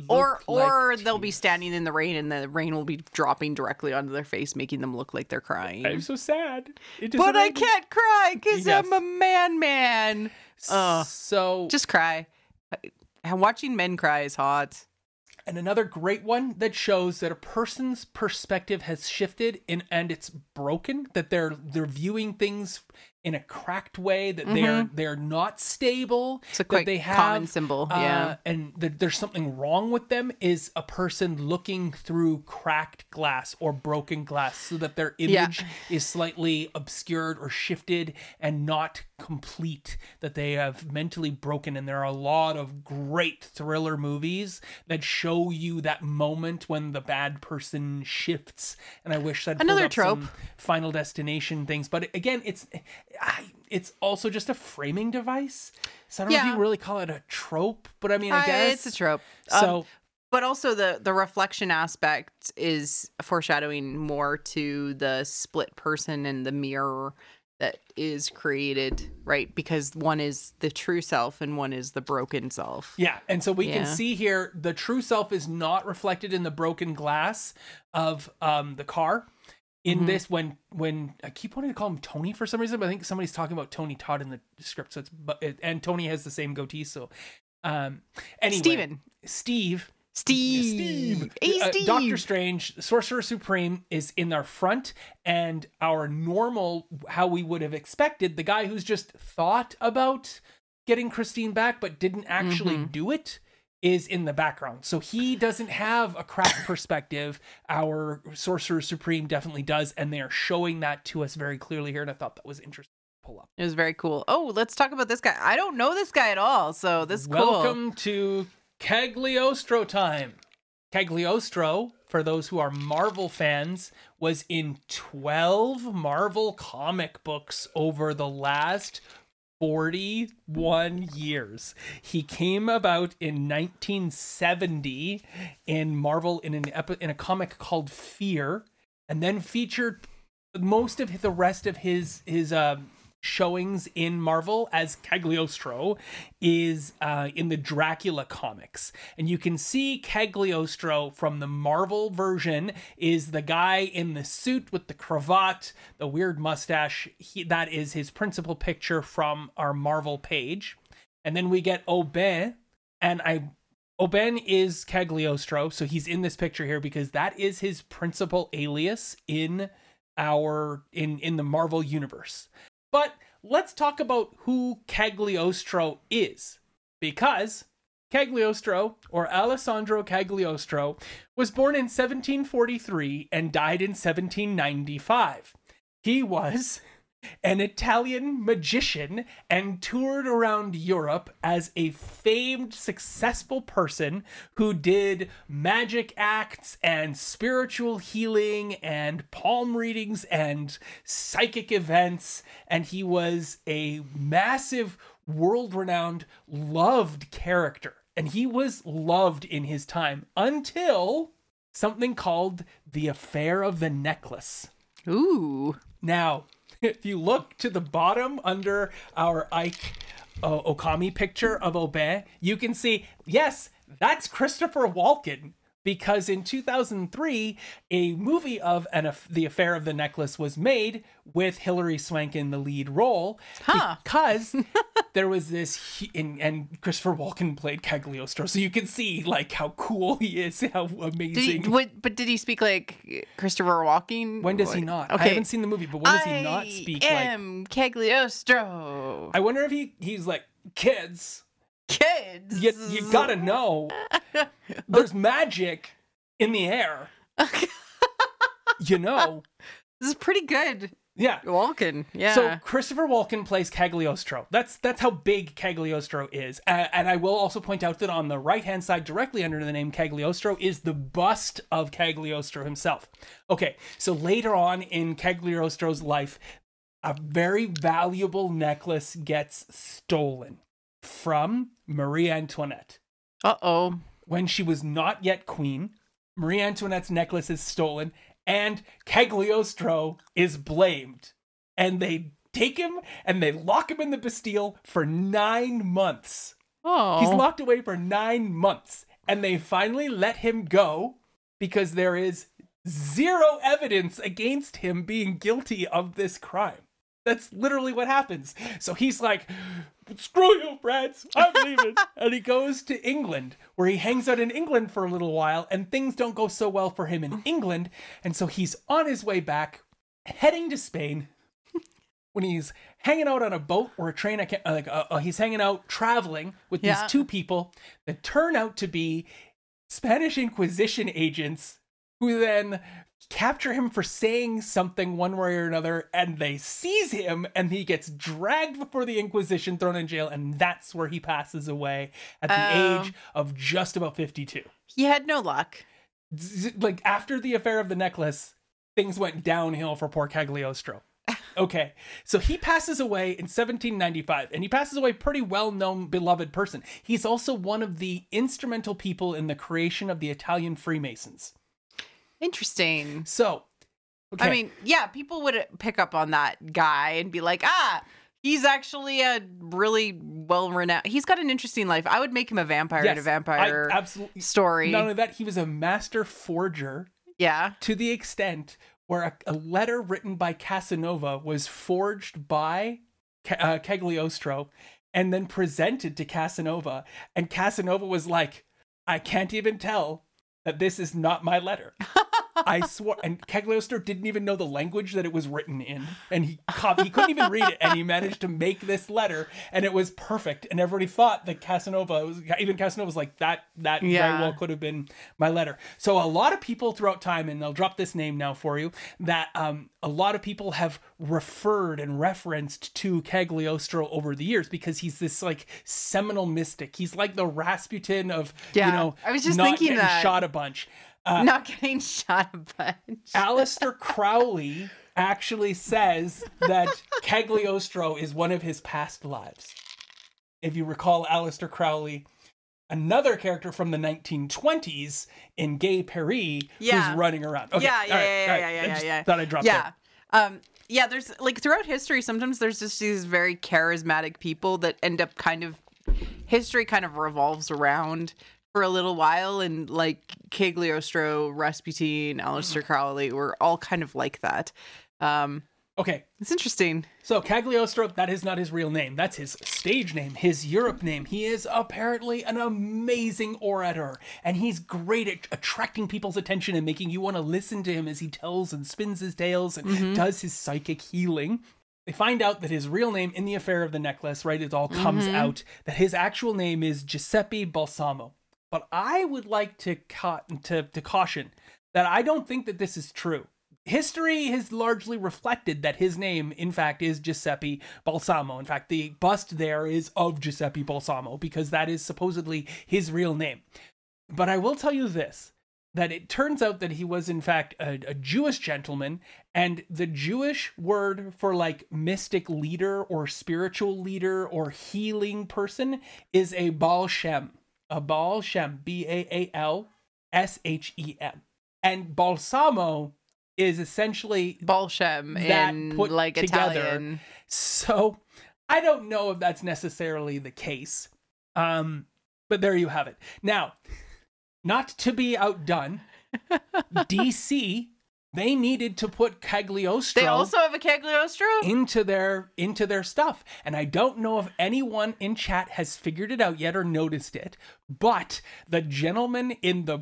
or or like they'll tears. be standing in the rain, and the rain will be dropping directly onto their face, making them look like they're crying. I'm so sad. but I can't cry because yes. I'm a man, man. Uh, so just cry. Watching men cry is hot. And another great one that shows that a person's perspective has shifted in, and it's broken, that they're they're viewing things in a cracked way that mm-hmm. they're they're not stable it's a quite they have, common symbol uh, yeah. and that there's something wrong with them is a person looking through cracked glass or broken glass so that their image yeah. is slightly obscured or shifted and not complete that they have mentally broken. And there are a lot of great thriller movies that show you that moment when the bad person shifts. And i wish that another trope. Final destination things. But again it's I, it's also just a framing device. So I don't yeah. know if you really call it a trope, but I mean, I guess it's a trope. So, um, but also the the reflection aspect is foreshadowing more to the split person and the mirror that is created, right? Because one is the true self and one is the broken self. Yeah. And so we yeah. can see here the true self is not reflected in the broken glass of um, the car in mm-hmm. this when when I keep wanting to call him Tony for some reason, but I think somebody's talking about Tony Todd in the script. So it's but and Tony has the same goatee. So um anyway, Steven. Steve. Steve. Steve. Hey, uh, Doctor Strange, Sorcerer Supreme is in our front, and our normal, how we would have expected, the guy who's just thought about getting Christine back but didn't actually mm-hmm. do it is in the background. So he doesn't have a cracked perspective. Our Sorcerer Supreme definitely does, and they are showing that to us very clearly here. And I thought that was interesting. Pull up. It was very cool. Oh, let's talk about this guy. I don't know this guy at all, so this is cool. Welcome to Cagliostro time. Cagliostro, for those who are Marvel fans, was in 12 Marvel comic books over the last 41 years. He came about in 1970 in Marvel in an epi- in a comic called Fear and then featured most of the rest of his his uh, showings in Marvel as Cagliostro is uh, in the Dracula comics. And you can see Cagliostro from the Marvel version is the guy in the suit with the cravat, the weird mustache. He, that is his principal picture from our Marvel page. And then we get O'Bengh, and I O'Bengh is Cagliostro, so he's in this picture here because that is his principal alias in our in in the Marvel universe. But let's talk about who Cagliostro is. Because Cagliostro, or Alessandro Cagliostro, was born in 1743 and died in 1795. He was an Italian magician and toured around Europe as a famed, successful person who did magic acts and spiritual healing and palm readings and psychic events. And he was a massive, world renowned, loved character. And he was loved in his time until something called the Affair of the Necklace. Ooh. Now, if you look to the bottom under our Ike uh, Okami picture of Obey, you can see, yes, that's Christopher Walken. Because in 2003, a movie of an, The Affair of the Necklace was made with Hilary Swank in the lead role. Huh. Because there was this, and, and Christopher Walken played Cagliostro. So you can see like how cool he is, how Did amazing. he, what, but did he speak like Christopher Walken? when does he not? Okay. I haven't seen the movie, but when does he not I speak like am Cagliostro. I wonder if he he's like kids. Kids. You you gotta know. There's magic in the air. You know. This is pretty good. Yeah. Walken. Yeah. So Christopher Walken plays Cagliostro. That's that's how big Cagliostro is. Uh, and I will also point out that on the right hand side, directly under the name Cagliostro, is the bust of Cagliostro himself. Okay, so later on in Cagliostro's life, a very valuable necklace gets stolen from Marie Antoinette. uh oh. when she was not yet queen. Marie Antoinette's necklace is stolen, and Cagliostro is blamed. And they take him and they lock him in the Bastille for nine months. Oh. He's locked away for nine months. And they finally let him go because there is zero evidence against him being guilty of this crime. That's literally what happens. So he's like, screw you, France, I'm leaving. and he goes to England, where he hangs out in England for a little while, and things don't go so well for him in England. And so he's on his way back, heading to Spain. When he's hanging out on a boat or a train, I can't like. Uh, uh, he's hanging out traveling with Yeah. these two people that turn out to be Spanish Inquisition agents who then capture him for saying something one way or another and they seize him and he gets dragged before the Inquisition, thrown in jail, and that's where he passes away at the Oh. age of just about 52. he had no luck. Like after the affair of the necklace, things went downhill for poor Cagliostro. Okay, so he passes away in 1795, and he passes away pretty well known, beloved person. He's also one of the instrumental people in the creation of the Italian Freemasons. Interesting. So, okay. I mean, yeah, people would pick up on that guy and be like, ah, he's actually a really well renowned. He's got an interesting life. I would make him a vampire in a vampire I absolutely. story. Not only that, he was a master forger yeah. to the extent where a, a letter written by Casanova was forged by uh, Cagliostro and then presented to Casanova. And Casanova was like, I can't even tell that this is not my letter. I swore, and Cagliostro didn't even know the language that it was written in, and he cop- he couldn't even read it, and he managed to make this letter, and it was perfect. And everybody thought that Casanova was even Casanova was like that. That very well could have been my letter. So a lot of people throughout time, and I'll drop this name now for you, that um, a lot of people have referred and referenced to Cagliostro over the years because he's this like seminal mystic. He's like the Rasputin of Yeah, you know I was just thinking that. shot a bunch. Uh, Not getting shot a bunch. Aleister Crowley actually says that Cagliostro is one of his past lives. If you recall Aleister Crowley, another character from the 1920s in Gay Paris Yeah. who's running around. Okay, Yeah, yeah, right, yeah, right. yeah, yeah, I just yeah. thought I'd drop yeah. Um, yeah, there's like throughout history, sometimes there's just these very charismatic people that end up kind of history kind of revolves around for a little while, and like Cagliostro, Rasputin, Aleister Crowley were all kind of like that. Um, Okay, it's interesting. So Cagliostro, that is not his real name. That's his stage name, his Europe name. He is apparently an amazing orator, and he's great at attracting people's attention and making you want to listen to him as he tells and spins his tales and does his psychic healing. They find out that his real name in the affair of the necklace, right? It all comes out that his actual name is Giuseppe Balsamo. But I would like to, ca- to to caution that I don't think that this is true history has largely reflected that his name, in fact, is Giuseppe Balsamo. In fact, the bust there is of Giuseppe Balsamo because that is supposedly his real name. But I will tell you this that it turns out that he was, in fact, a, a Jewish gentleman, and the Jewish word for like mystic leader or spiritual leader or healing person is a Baal Shem. A Baal Shem, B A A L S H E M. And Balsamo is essentially that in put like together. Italian. so I don't know if that's necessarily the case. Um, but there you have it. Now, not to be outdone, DC they needed to put Cagliostro They also have a Cagliostro? into their into their stuff. And i don't know if anyone in chat has figured it out yet or noticed it but the gentleman in the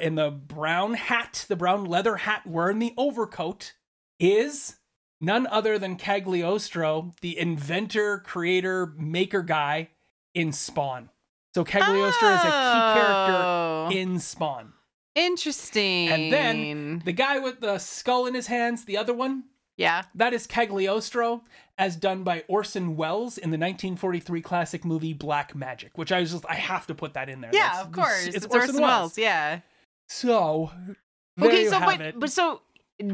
in the brown hat the brown leather hat wearing the overcoat is none other than cagliostro the inventor creator maker guy in spawn. So cagliostro is a key character Oh, in spawn Interesting. and then the guy with the skull in his hands the other one yeah. That is Cagliostro, as done by Orson Welles in the 1943 classic movie Black Magic, which I was just I have to put that in there. Yeah, That's- of course. It's, It's, Orson Welles. Yeah. So okay, so but, it. but so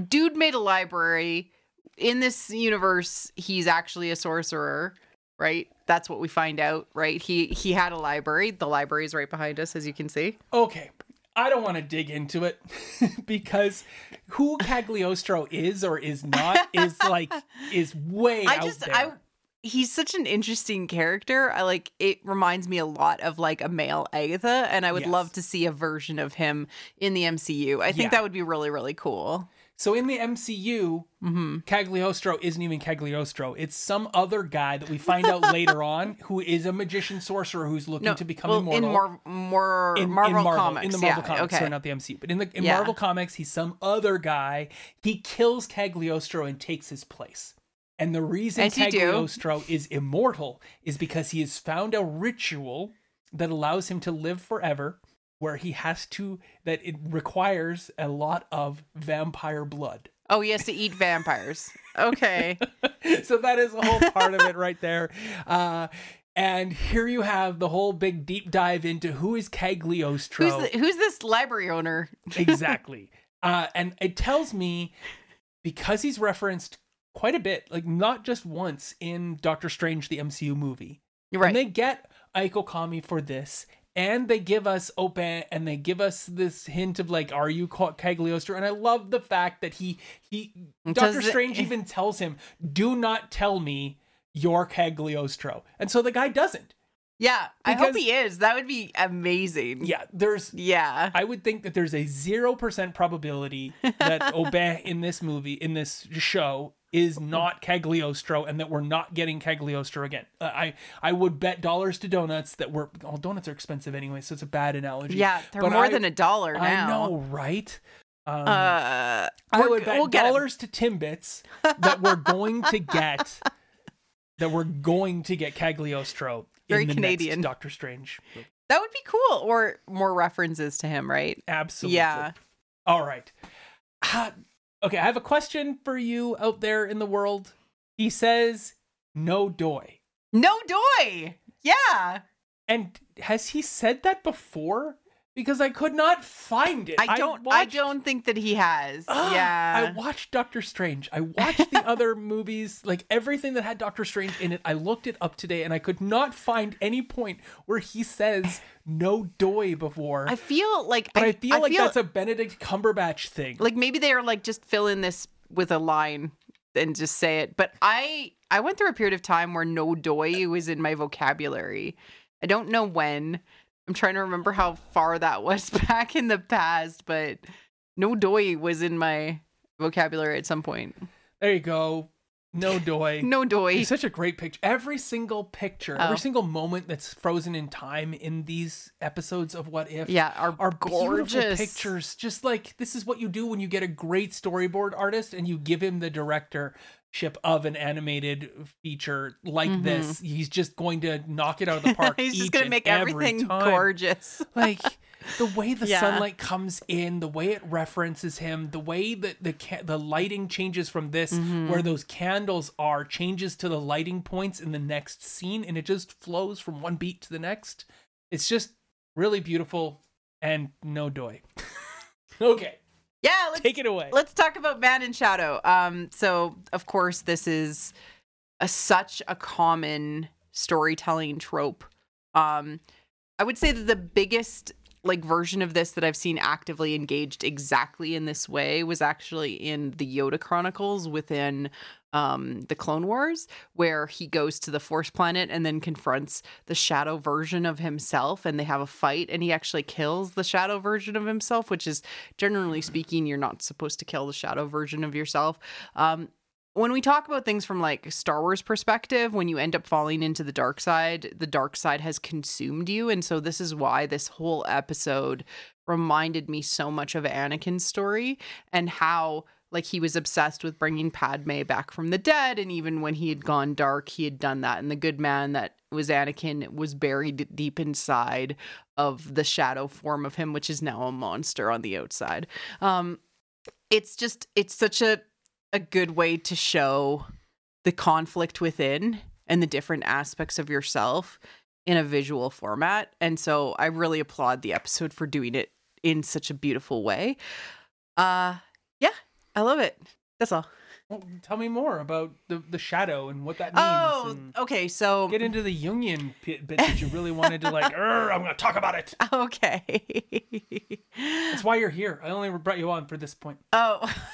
dude made a library. In this universe, he's actually a sorcerer, right? That's what we find out, right? He he had a library. The library is right behind us, as you can see. okay, I don't want to dig into it because who Cagliostro is or is not is like is way I out just there. I he's such an interesting character. I like it reminds me a lot of like a male Agatha, and I would Yes. love to see a version of him in the MCU. I think Yeah. that would be really really cool. So in the MCU, hmm Cagliostro isn't even Cagliostro. It's some other guy that we find out later on who is a magician sorcerer who's looking No, to become well, immortal. in more more in, Marvel, in Marvel comics, in the Marvel yeah, comics, okay. sorry, not the MCU, but in the in Yeah. Marvel comics, he's some other guy. He kills Cagliostro and takes his place. And the reason As. Cagliostro is immortal is because he has found a ritual that allows him to live forever, where he has to that it requires a lot of vampire blood. Oh, he has to eat vampires. Okay. so that is a whole part of it right there. Uh, and here you have the whole big deep dive into who is Cagliostro. who's the, who's this library owner? exactly. Uh, and it tells me because he's referenced quite a bit, like not just once in Doctor Strange, the MCU movie. You're right. And they get Aiko Kami for this. And they give us Open and they give us this hint of like, are you Ca- Cagliostro? And I love the fact that he he Doctor Strange even tells him, do not tell me you're Cagliostro. And so the guy doesn't. yeah, I hope he is. That would be amazing. Yeah, there's Yeah. I would think that there's a 0% probability that O'Bengh in this movie, in this show, is not Cagliostro and that we're not getting Cagliostro again. Uh, I I would bet dollars to donuts that we're. Oh, donuts are expensive anyway, so it's a bad analogy. Yeah, they're But more I- than a dollar now. I know, right? Um, Uh, I would bet we'll dollars to Timbits that we're going to get that we're going to get Cagliostro Very in the Canadian. next Doctor Strange. That would be cool, or more references to him, right? Absolutely. Yeah. All right. Ah, okay, I have a question for you out there in the world. He says no doy. No doy. Yeah. And has he said that before? Because I could not find it. I don't. I, watched- don't think that he has. Ah, yeah. I watched Doctor Strange. I watched the other movies, like everything that had Doctor Strange in it. I looked it up today and I could not find any point where he says no doy before. I feel like. but I, feel like that's a Benedict Cumberbatch thing. like maybe they are like just fill in this with a line and just say it. But I I went through a period of time where no doy was in my vocabulary. I don't know when. I'm trying to remember how far that was back in the past, but no doy was in my vocabulary at some point. there you go. No doy. No doy. It's such a great picture. Every single picture, Oh. every single moment that's frozen in time in these episodes of What If Yeah, are, are gorgeous pictures. Just like this is what you do when you get a great storyboard artist and you give him the directorship of an animated feature like Mhm. this. He's just going to knock it out of the park. He's just gonna make everything time. gorgeous. Like the way the Yeah. sunlight comes in, the way it references him, the way that the ca- the lighting changes from this, Mm-hmm. where those candles are, changes to the lighting points in the next scene, and it just flows from one beat to the next. It's just really beautiful and no doy. okay, Yeah, let's take it away. let's talk about Man in Shadow. Um, so of course this is a, such a common storytelling trope. Um, I would say that the biggest like version of this that I've seen actively engaged exactly in this way was actually in the Yoda Chronicles within um, the Clone Wars, where he goes to the Force planet and then confronts the shadow version of himself, and they have a fight, and he actually kills the shadow version of himself, which is generally speaking, you're not supposed to kill the shadow version of yourself. Um, when we talk about things from like Star Wars perspective, when you end up falling into the dark side, the dark side has consumed you. And so this is why this whole episode reminded me so much of Anakin's story and how like he was obsessed with bringing Padme back from the dead and even when he had gone dark, he had done that and the good man that was Anakin was buried deep inside of the shadow form of him which is now a monster on the outside. Um it's just it's such a a good way to show the conflict within and the different aspects of yourself in a visual format. And so I really applaud the episode for doing it in such a beautiful way. Uh I love it. That's all. Well, tell me more about the, the shadow and what that means. Oh, okay. So get into the Jungian bit, bit that you really wanted to like. I'm going to talk about it. okay. That's why you're here. I only brought you on for this point. oh.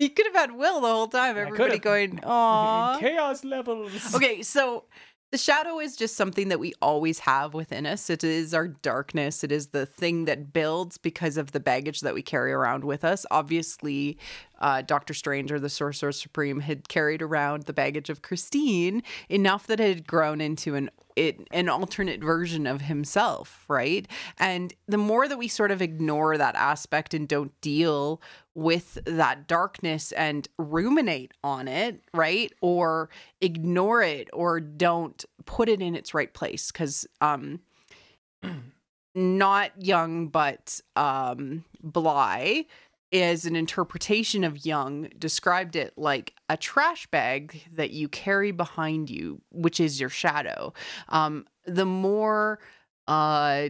You could have had Will the whole time. Everybody going, "Aw." Chaos levels. Okay, so the shadow is just something that we always have within us. It is our darkness. It is the thing that builds because of the baggage that we carry around with us. Obviously, uh, Doctor Strange or the Sorcerer Supreme had carried around the baggage of Christine enough that it had grown into an it, an alternate version of himself, right? And the more that we sort of ignore that aspect and don't deal with that darkness and ruminate on it, right? Or ignore it or don't put it in its right place cuz um not Jung but um Bly is an interpretation of Jung described it like a trash bag that you carry behind you, which is your shadow. Um, the more uh,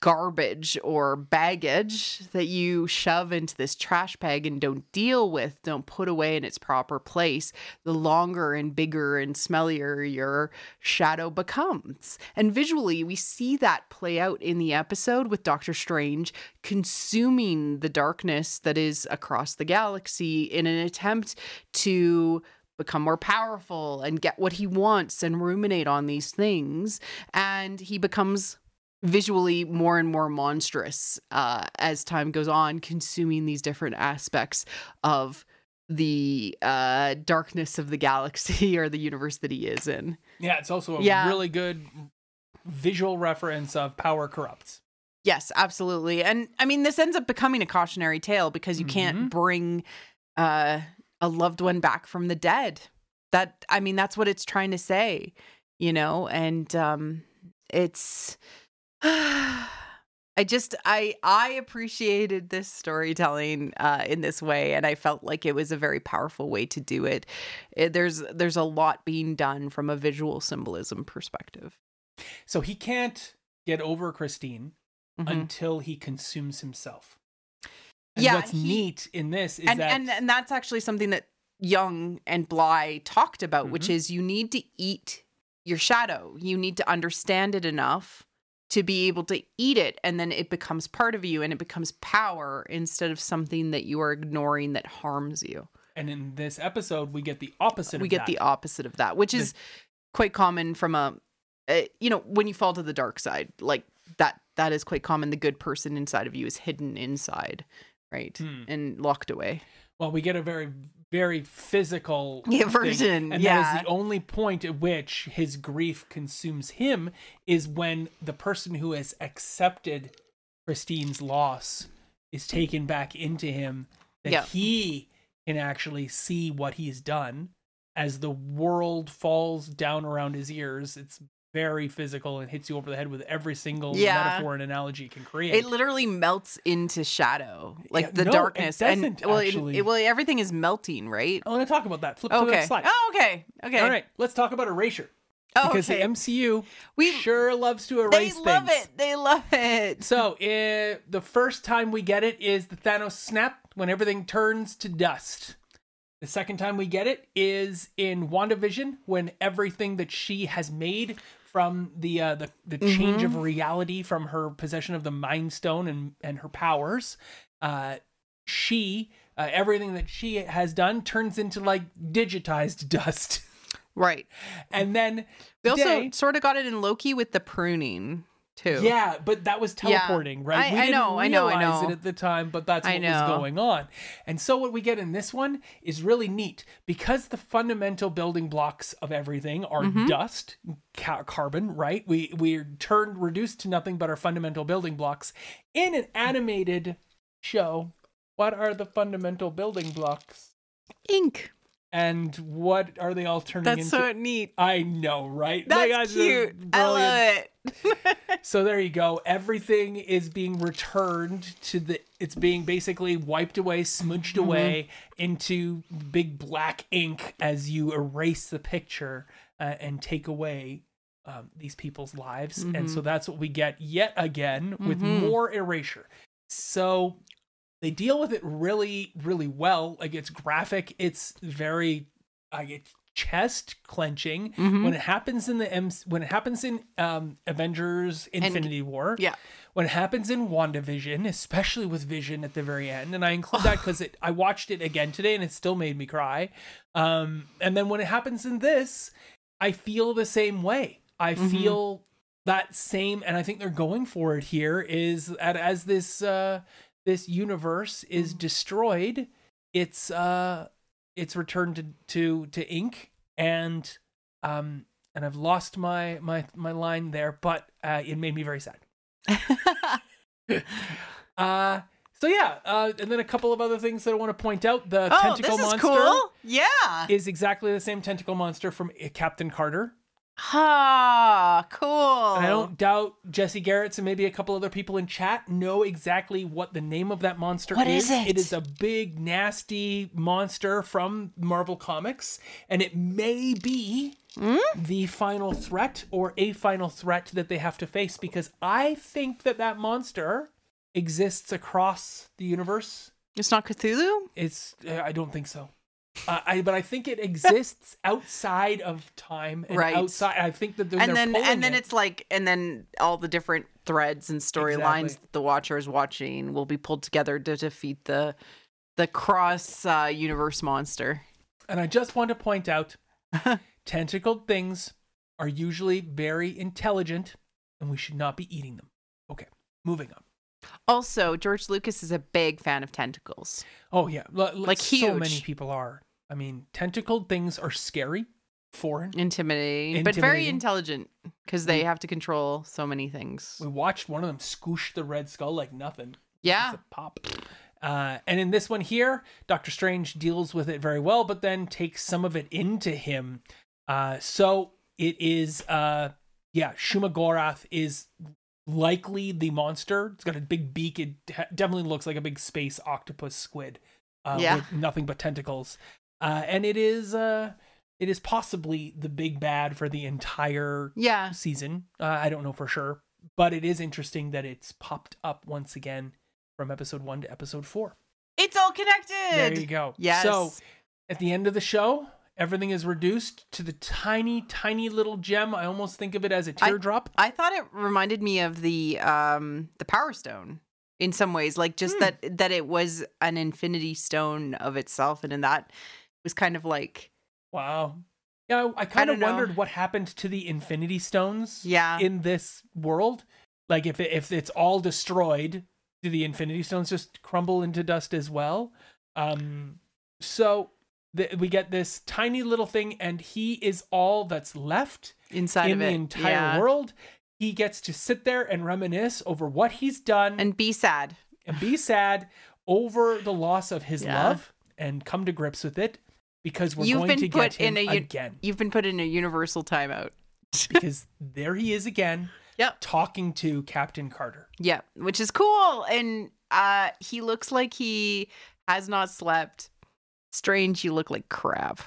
garbage or baggage that you shove into this trash bag and don't deal with, don't put away in its proper place, the longer and bigger and smellier your shadow becomes. And visually, we see that play out in the episode with Doctor Strange consuming the darkness that is across the galaxy in an attempt to become more powerful and get what he wants and ruminate on these things. And he becomes visually more and more monstrous uh, as time goes on, consuming these different aspects of the uh, darkness of the galaxy or the universe that he is in. Yeah, it's also a Yeah. really good visual reference of power corrupts. Yes, absolutely. And I mean, this ends up becoming a cautionary tale because you Mhm. can't bring uh, a loved one back from the dead. That, I mean, that's what it's trying to say, you know? And um, it's. I just I I appreciated this storytelling uh, in this way, and I felt like it was a very powerful way to do it. It- there's there's a lot being done from a visual symbolism perspective. So he can't get over Christine Mhm. until he consumes himself. And Yeah, what's he- neat in this is and that and and that's actually something that Jung and Bly talked about, which Mhm. is you need to eat your shadow. You need to understand it enough to be able to eat it, and then it becomes part of you, and it becomes power instead of something that you are ignoring that harms you. and in this episode we get the opposite we of get that. the opposite of that, which is quite common from a, uh, you know, when you fall to the dark side, like that. That is quite common. The good person inside of you is hidden inside, right, Hmm. and locked away. well, we get a very very physical Yeah, thing, version, and yeah. that is the only point at which his grief consumes him is when the person who has accepted Christine's loss is taken back into him that Yeah. he can actually see what he's done as the world falls down around his ears it's very physical and hits you over the head with every single Yeah. metaphor and analogy it can create It literally melts into shadow, like Yeah, the no, darkness, and well, it- actually. it- well, everything is melting, right? i want to talk about that flip to the Okay. next slide Oh, okay. Okay. all right let's talk about erasure Oh, because okay. the MCU We- sure loves to erase they love things. it. They love it. So, uh, the first time we get it is the Thanos snap when everything turns to dust. The second time we get it is in WandaVision when everything that she has made from the uh, the the change of reality from her possession of the Mind Stone and and her powers, uh, she uh, everything that she has done turns into like digitized dust, Right. and then We also sort of got it in Loki with the pruning too. Yeah, but that was Yeah. teleporting, right? I- we I didn't know, I know, I know. it at the time, but that's what was going on. And so what we get in this one is really neat because the fundamental building blocks of everything are Mm-hmm. dust, ca- carbon, right? We we're turned reduced to nothing but our fundamental building blocks in an animated show. What are the fundamental building blocks? Ink. And what are they all turning That's into? so neat. I know, right? That's Like, cute. I love it. So there you go. Everything is being returned to the. It's being basically wiped away, smudged Mm-hmm. away into big black ink as you erase the picture uh, and take away um, these people's lives. And Mm-hmm. so that's what we get yet again with more erasure. So they deal with it really, really well. Like it's graphic. It's very. Uh, it's chest clenching Mm-hmm. when it happens in the M- when it happens in um Avengers Infinity War. Yeah. When it happens in WandaVision, especially with Vision at the very end, and I include that because it I watched it again today and it still made me cry. Um, and then when it happens in this, I feel the same way. I Mm-hmm. feel that same, and I think they're going for it here. Is that as this uh this universe Mm-hmm. is destroyed, it's uh it's returned to to to ink and um and I've lost my my my line there, but uh, it made me very sad. Uh so yeah, uh, and then a couple of other things that I want to point out. The oh, tentacle this is monster cool. Yeah. is exactly the same tentacle monster from uh, Captain Carter. Ah, cool. And I don't doubt Jesse Garrett's and maybe a couple other people in chat know exactly what the name of that monster What is. is it? It is a big, nasty monster from Marvel Comics, and it may be Hmm? the final threat or a final threat that they have to face because I think that that monster exists across the universe. It's not Cthulhu? It's uh, I don't think so. Uh, I but I think it exists outside of time and Right. outside. I think that and then and then it. it's like and then all the different threads and storylines Exactly. that the watcher is watching will be pulled together to defeat the the cross uh, universe monster. And I just want to point out tentacled things are usually very intelligent and we should not be eating them. Okay, moving on. Also, George Lucas is a big fan of tentacles. Oh, yeah. l- Like so huge. many people are. I mean, tentacled things are scary, foreign. Intimidating, but very intelligent because they have to control so many things. We watched one of them squish the red skull like nothing. Yeah. Pop. Uh, and in this one here, Doctor Strange deals with it very well, but then takes some of it into him. Uh, so it is, uh, yeah, Shuma Gorath is likely the monster. It's got a big beak. It definitely looks like a big space octopus squid. Uh, Yeah. With nothing but tentacles. Uh, and it is, uh, it is possibly the big bad for the entire Yeah. season. Uh, I don't know for sure, but it is interesting that it's popped up once again from episode one to episode four. It's all connected. There you go. Yes. So at the end of the show, everything is reduced to the tiny, tiny little gem. I almost think of it as a teardrop. I thought it reminded me of the um the Power Stone in some ways, like just Hmm. that that it was an Infinity Stone of itself, and in that was kind of like wow. Yeah, I kind of don't know. wondered what happened to the Infinity Stones yeah, in this world. Like if it, if it's all destroyed, do the Infinity Stones just crumble into dust as well? Um, so th- we get this tiny little thing, and he is all that's left inside in of the entire yeah. world. He gets to sit there and reminisce over what he's done and, be sad. And be sad over the loss of his Yeah. love and come to grips with it because we're You've going to put get him in a un- again. You've been put in a universal timeout. because there he is again, Yep. talking to Captain Carter. Yeah, which is cool, and uh he looks like he has not slept. Strange, you look like crap.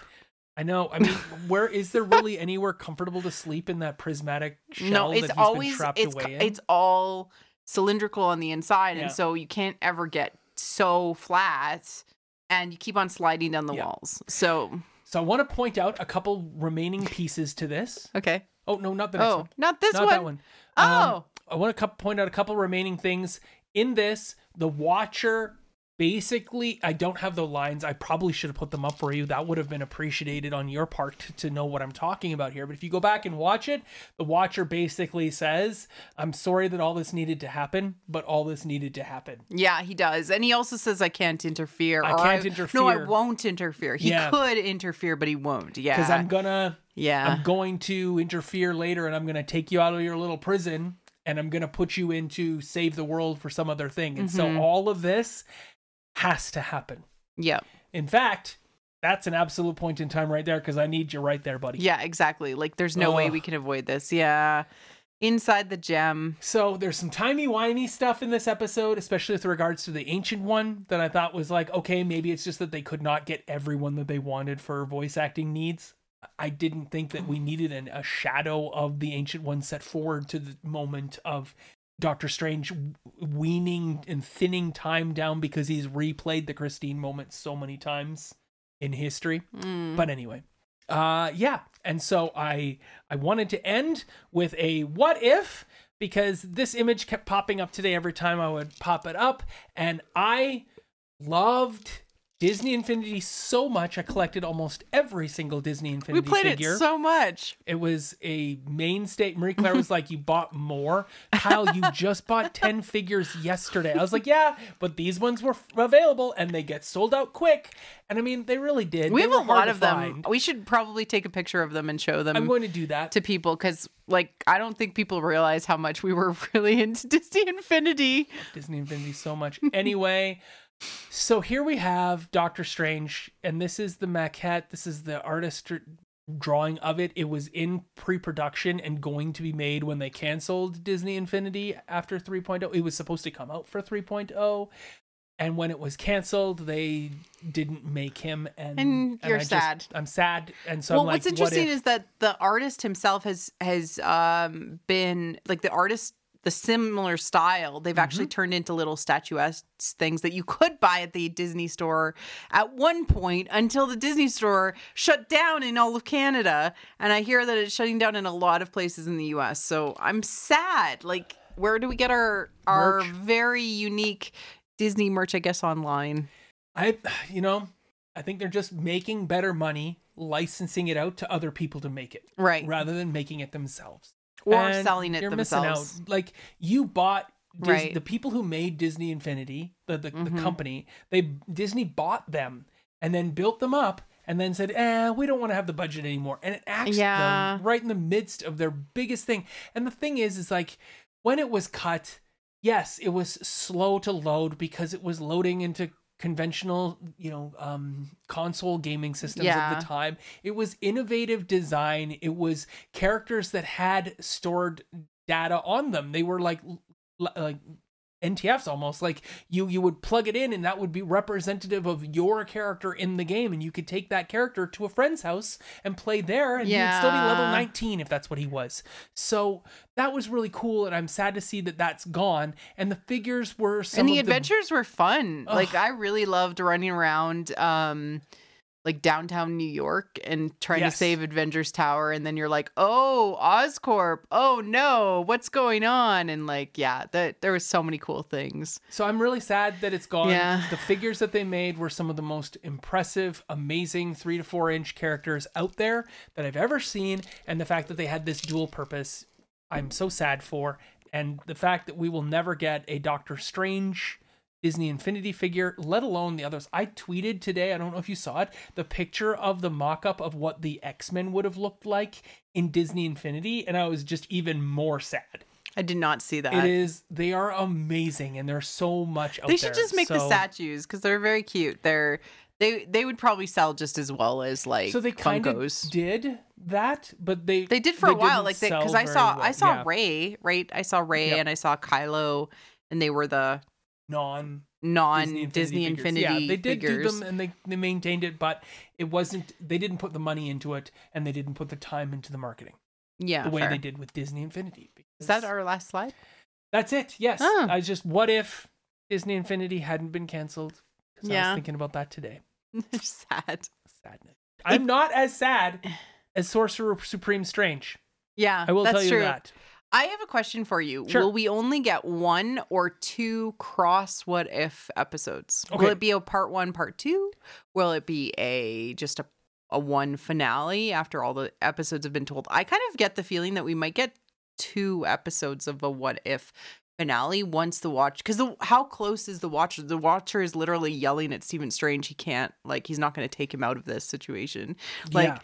I know. I mean, where is there really anywhere comfortable to sleep in that prismatic shell no, that it's he's always been trapped it's away in? it's all cylindrical on the inside, Yeah. and so you can't ever get so flat. and you keep on sliding down the Yeah. walls. So So I want to point out a couple remaining pieces to this. okay. Oh no, not the next Oh, one. not this not one. that one. Um, Oh. I want to point out a couple remaining things in this. The Watcher basically, I don't have the lines. I probably should have put them up for you. That would have been appreciated on your part to, to know what I'm talking about here. But if you go back and watch it, the Watcher basically says, "I'm sorry that all this needed to happen, but all this needed to happen." Yeah, he does. And he also says I can't interfere. I can't interfere. No, I won't interfere. He Yeah. could interfere, but he won't. Yeah. Because I'm gonna yeah. I'm going to interfere later and I'm going to take you out of your little prison and I'm going to put you into save the world for some other thing. And Mhm. so all of this has to happen. yeah. In fact, that's an absolute point in time right there because I need you right there, buddy. Yeah, exactly. Like there's no way we can avoid this. Yeah. Inside the gem. So there's some timey-wimey stuff in this episode, especially with regards to the ancient one that I thought was like, okay, maybe it's just that they could not get everyone that they wanted for voice acting needs. I didn't think that we needed an, a shadow of the ancient one set forward to the moment of Doctor Strange weaning and thinning time down because he's replayed the Christine moment so many times in history. Mm. But anyway, uh, yeah. And so I I wanted to end with a what if because this image kept popping up today every time I would pop it up, and I loved Disney Infinity so much I collected almost every single Disney Infinity. we played figure. it so much. It was a mainstay. Marie Claire was like, "You bought more, Kyle. You just bought ten figures yesterday." I was like, "Yeah, but these ones were f- available, and they get sold out quick." And I mean, they really did. We They have a lot of them. find. We should probably take a picture of them and show them I'm going to do that. to people because, like, I don't think people realize how much we were really into Disney Infinity. Disney Infinity so much. Anyway, so here we have Doctor Strange, and this is the maquette. This is the artist drawing of it. It was in pre-production and going to be made when they canceled Disney Infinity after 3.0. It was supposed to come out for 3.0. And when it was canceled, they didn't make him, and, And you're just- sad. I'm sad, and so well, I'm like, what's interesting what if? is that the artist himself has has um, been like the artist the similar style they've actually Mm-hmm. turned into little statuettes things that you could buy at the disney store at one point until the disney store shut down in all of canada and i hear that it's shutting down in a lot of places in the us so i'm sad like where do we get our our Merch. very unique disney merch i guess online I, you know, I think they're just making better money licensing it out to other people to make it. right rather than making it themselves or selling it you're themselves missing out like you bought Dis- Right. the people who made disney infinity the, the, Mhm. the company they disney bought them and then built them up and then said eh we don't want to have the budget anymore and it axed Yeah. them right in the midst of their biggest thing and the thing is is like when it was cut yes it was slow to load because it was loading into conventional you know um console gaming systems Yeah. of the time. It was innovative design. It was characters that had stored data on them. They were like like NTFs almost like you you would plug it in and that would be representative of your character in the game and you could take that character to a friend's house and play there and he'd still be level 19 if that's what he was. So that was really cool and I'm sad to see that that's gone and the figures were some and the adventures were fun. Like I really loved running around um like downtown New York and trying Yes. to save Avengers Tower and then you're like, "Oh, Oscorp. Oh no, what's going on?" And like, yeah, that there was so many cool things. So I'm really sad that it's gone. Yeah. The figures that they made were some of the most impressive, amazing three to four inch characters out there that I've ever seen. And the fact that they had this dual purpose, I'm so sad for. And the fact that we will never get a Doctor Strange Disney Infinity figure, let alone the others. I tweeted today, I don't know if you saw it, the picture of the mock up of what the X Men would have looked like in Disney Infinity. And I was just even more sad. I did not see that. It is. They are amazing, and there's so much out they should there. just make the statues cuz they're very cute. They're they they would probably sell just as well as like So they kind of did that, but they They did for a while, like they because I saw well. I saw Yeah. Rey, right? I saw Rey Yep. and I saw Kylo, and they were the non non Disney Disney Infinity. Yeah, they did figures. do them, and they they maintained it, but it wasn't. They didn't put the money into it, and they didn't put the time into the marketing yeah, the way fair. they did with Disney Infinity. Is that our last slide? That's it. Yes. Oh. I just. What if Disney Infinity hadn't been canceled? 'Cause I Yeah. was thinking about that today. Sad. Sadness. I'm not as sad as Sorcerer Supreme Strange. Yeah, I will that's tell you true. that. I have a question for you. Sure. Will we only get one or two cross what if episodes? Okay. Will it be a part one, part two? Will it be a just a a one finale after all the episodes have been told? I kind of get the feeling that we might get two episodes of a what if finale once the watch because the how close is the watcher? The watcher is literally yelling at Stephen Strange. He can't like he's not going to take him out of this situation. Like yeah.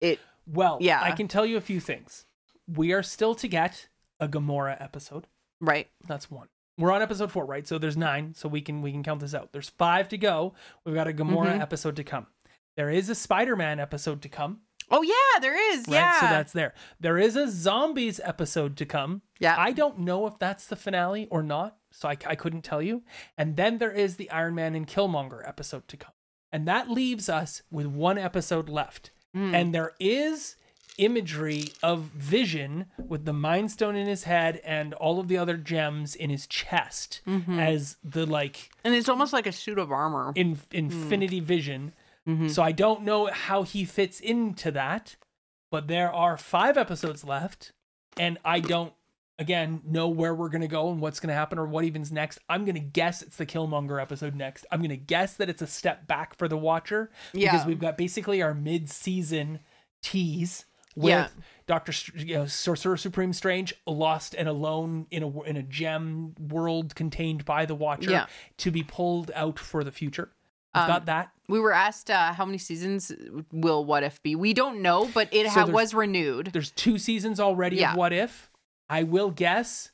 it. Well, yeah. I can tell you a few things. We are still to get a Gamora episode. Right. That's one. We're on episode four, right? So there's nine, so we can we can count this out. There's five to go. We've got a Gamora Mhm. episode to come. There is a Spider-Man episode to come, Oh yeah, there is. right? Yeah. So that's there. There is a zombies episode to come. yeah. I don't know if that's the finale or not, so I, I couldn't tell you. And then there is the Iron Man and Killmonger episode to come. And that leaves us with one episode left. Mm. And there is imagery of Vision with the Mind Stone in his head and all of the other gems in his chest Mhm. as the like And it's almost like a suit of armor. in, Infinity Vision. Mhm. So I don't know how he fits into that, but there are five episodes left, and I don't again know where we're gonna go and what's gonna happen or what even's next. I'm gonna guess it's the Killmonger episode next. I'm gonna guess that it's a step back for the Watcher because we've got basically our mid-season tease with Yeah. Doctor, Str- you know, Sorcerer Supreme Strange lost and alone in a in a gem world contained by the Watcher Yeah. to be pulled out for the future. We've Um, got that. we were asked uh, how many seasons will What If be. We don't know, but it So ha- was renewed. There's two seasons already Yeah. of What If. I will guess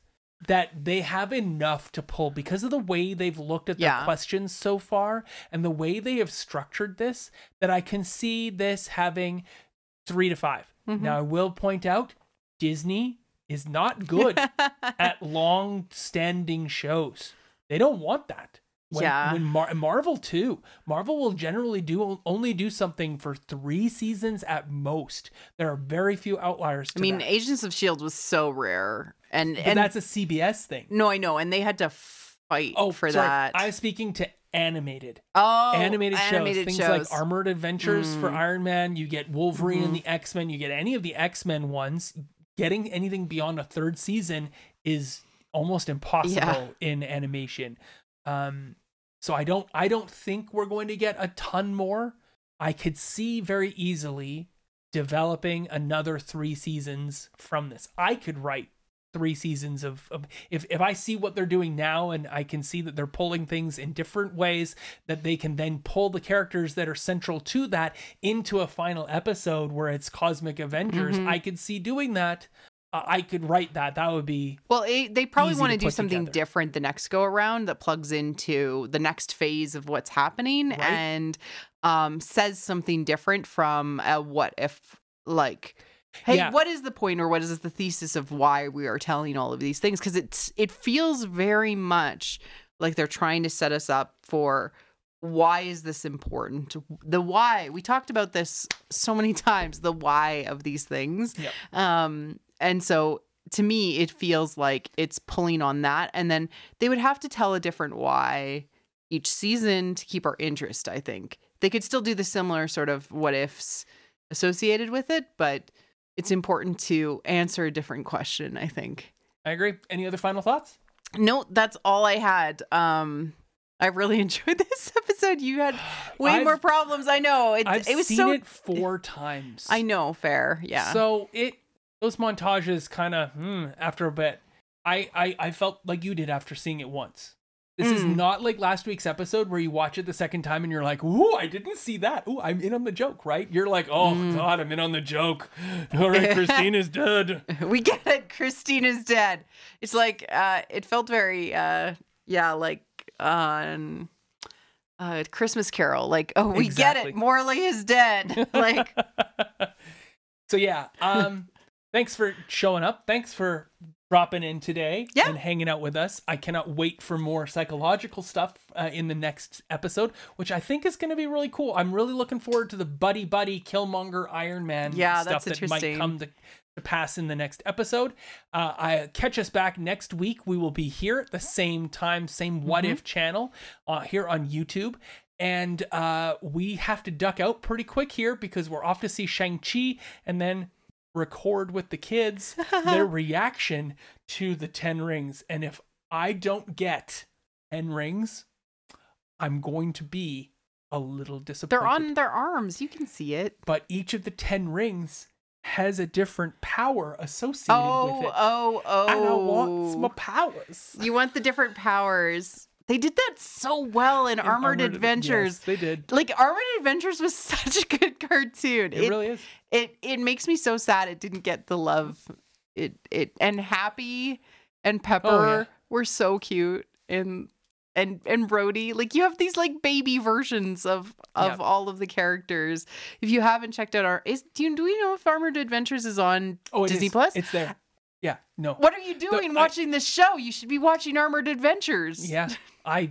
that they have enough to pull because of the way they've looked at Yeah. questions so far and the way they have structured this that I can see this having three to 5 Mhm. Now I will point out Disney is not good at long standing shows. They don't want that. When, Yeah. When Mar- Marvel too. Marvel will generally do only do something for three seasons at most. There are very few outliers. To I mean, that. Agents of Shield was so rare, and but and that's a CBS thing. no, I know, and they had to fight Oh, for sorry. that. I'm speaking to animated, oh, animated shows, animated things shows. like Armored Adventures for Mm. Iron Man. You get Wolverine and Mhm. the X Men. You get any of the X Men ones. Getting anything beyond a third season is almost impossible in animation. Um, so I don't, I don't think we're going to get a ton more. I could see very easily developing another three seasons from this. I could write three seasons of, of if if I see what they're doing now and I can see that they're pulling things in different ways that they can then pull the characters that are central to that into a final episode where it's cosmic avengers Mhm. I could see doing that uh, I could write that that would be Well, it, they probably want to to do something together. different the next go around that plugs into the next phase of what's happening Right. and um, says something different from a what if, like, hey, Yeah. what is the point or what is the thesis of why we are telling all of these things? Because it's it feels very much like they're trying to set us up for why is this important the why we talked about this so many times the why of these things Yep. um and so to me it feels like it's pulling on that and then they would have to tell a different why each season to keep our interest i think they could still do the similar sort of what ifs associated with it but it's important to answer a different question i think. I agree. Any other final thoughts? No that's all i had. Um i really enjoyed this episode. You had way I've- more problems i know. It, I've it was seen so it four times. I know fair yeah. So it those montages kind of hmm, after a bit. I, I I felt like you did after seeing it once. This is Mm. not like last week's episode where you watch it the second time and you're like, "Ooh, I didn't see that. Ooh, I'm in on the joke." Right? You're like, "Oh Mm. God, I'm in on the joke." All right, Christine is dead. we get it christina's dead it's like uh it felt very uh yeah like uh uh christmas carol like oh we get it Marley is dead like so yeah, um, thanks for showing up. Thanks for dropping in today Yeah. and hanging out with us. I cannot wait for more psychological stuff uh, in the next episode, which I think is going to be really cool. I'm really looking forward to the buddy buddy Killmonger Iron Man Yeah, stuff that might come to, to pass in the next episode. Uh, I catch us back next week. We will be here at the same time, same What Mm-hmm. If channel uh, here on YouTube. And uh, we have to duck out pretty quick here because we're off to see Shang-Chi and then record with the kids their reaction to the 10 rings. And if I don't get 10 rings, I'm going to be a little disappointed. They're on their arms. You can see it. But each of the 10 rings has a different power associated Oh, with it. oh, oh. And I want my oh. powers. You want the different powers. They did that so well in, In Armored, Yes, Adventures. they did. Like Armored Adventures was such a good cartoon. It, really is. it it makes me so sad it didn't get the love it it and Happy and Pepper Oh, yeah. were so cute and and and Rhodey like you have these like baby versions of of Yep. all of the characters. If you haven't checked out our is do you do we know if Armored Adventures is on Oh, it Disney is. Plus? It's there. Yeah, no. What are you doing I- watching this show? You should be watching Armored Adventures. Yeah, I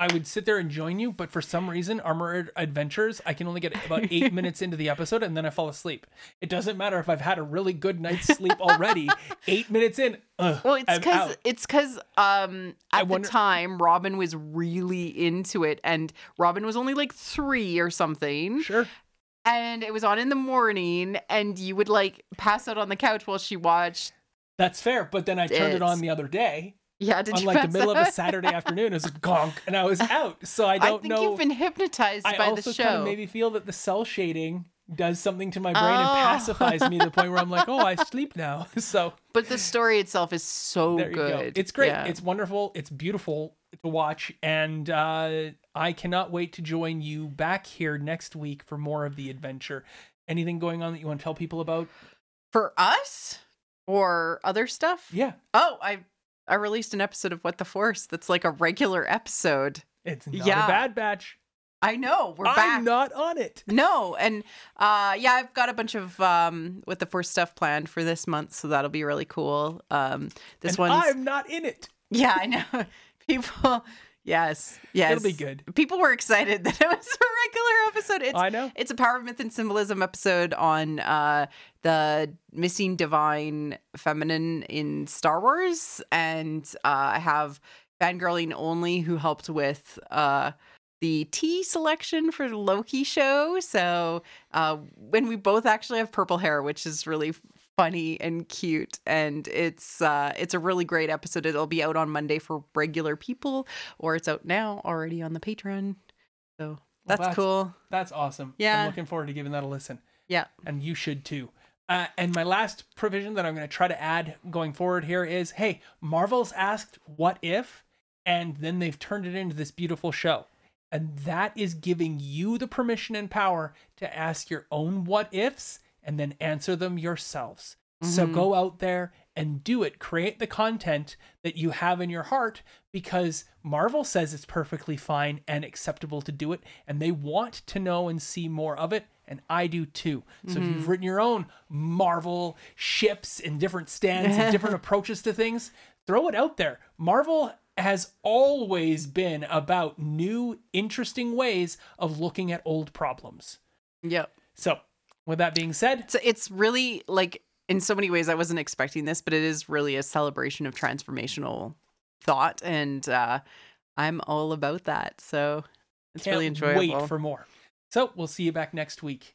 I would sit there and join you, but for some reason, Armored Adventures, I can only get about eight minutes into the episode and then I fall asleep. It doesn't matter if I've had a really good night's sleep already. eight minutes in, ugh, Well, it's because it's because um I at wonder- the time Robin was really into it, and Robin was only like three or something, Sure. and it was on in the morning, and you would like pass out on the couch while she watched. That's fair, but then I turned it on the other day Yeah, did on like the middle of a? Saturday afternoon. It was a gonk, and I was out. So I I don't think know. you've been hypnotized I by also the kind show. of maybe feel that the cell shading does something to my brain and Oh. pacifies me to the point where I'm like, oh, I sleep now. So But the story itself is so there you go. good. It's great. Yeah. It's wonderful. It's beautiful to watch, and uh, I cannot wait to join you back here next week for more of the adventure. Anything going on that you want to tell people about? for us or other stuff. Yeah, Oh, I I released an episode of What the Force that's like a regular episode. it's not Yeah. a bad batch. I know we're I'm back. not on it. No, and uh yeah, I've got a bunch of um with the force stuff planned for this month, so that'll be really cool. Um this one, I'm not in it. Yeah, I know. People yes, yes. It'll be good. People were excited that it was a regular episode. It's I know. it's a power of myth and symbolism episode on uh the missing divine feminine in Star Wars and uh I have fangirling only who helped with uh the tea selection for the Loki show. So uh when we both actually have purple hair, which is really funny and cute and it's uh it's a really great episode. It'll be out on Monday for regular people or it's out now already on the Patreon. So that's, that's- cool. That's awesome. Yeah. I'm looking forward to giving that a listen. Yeah. and you should too. Uh, and my last provision that I'm going to try to add going forward here is hey, Marvel's asked what if, and then they've turned it into this beautiful show. And that is giving you the permission and power to ask your own what ifs and then answer them yourselves. So Mhm. go out there and do it. Create the content that you have in your heart because Marvel says it's perfectly fine and acceptable to do it. And they want to know and see more of it. And I do too. So if you've written your own Marvel ships and different stands and different approaches to things, throw it out there. Marvel has always been about new, interesting ways of looking at old problems. Yep. So, with that being said, It's it's really like in so many ways I wasn't expecting this, but it is really a celebration of transformational thought and uh I'm all about that. So it's really enjoyable. wait for more. So, we'll see you back next week.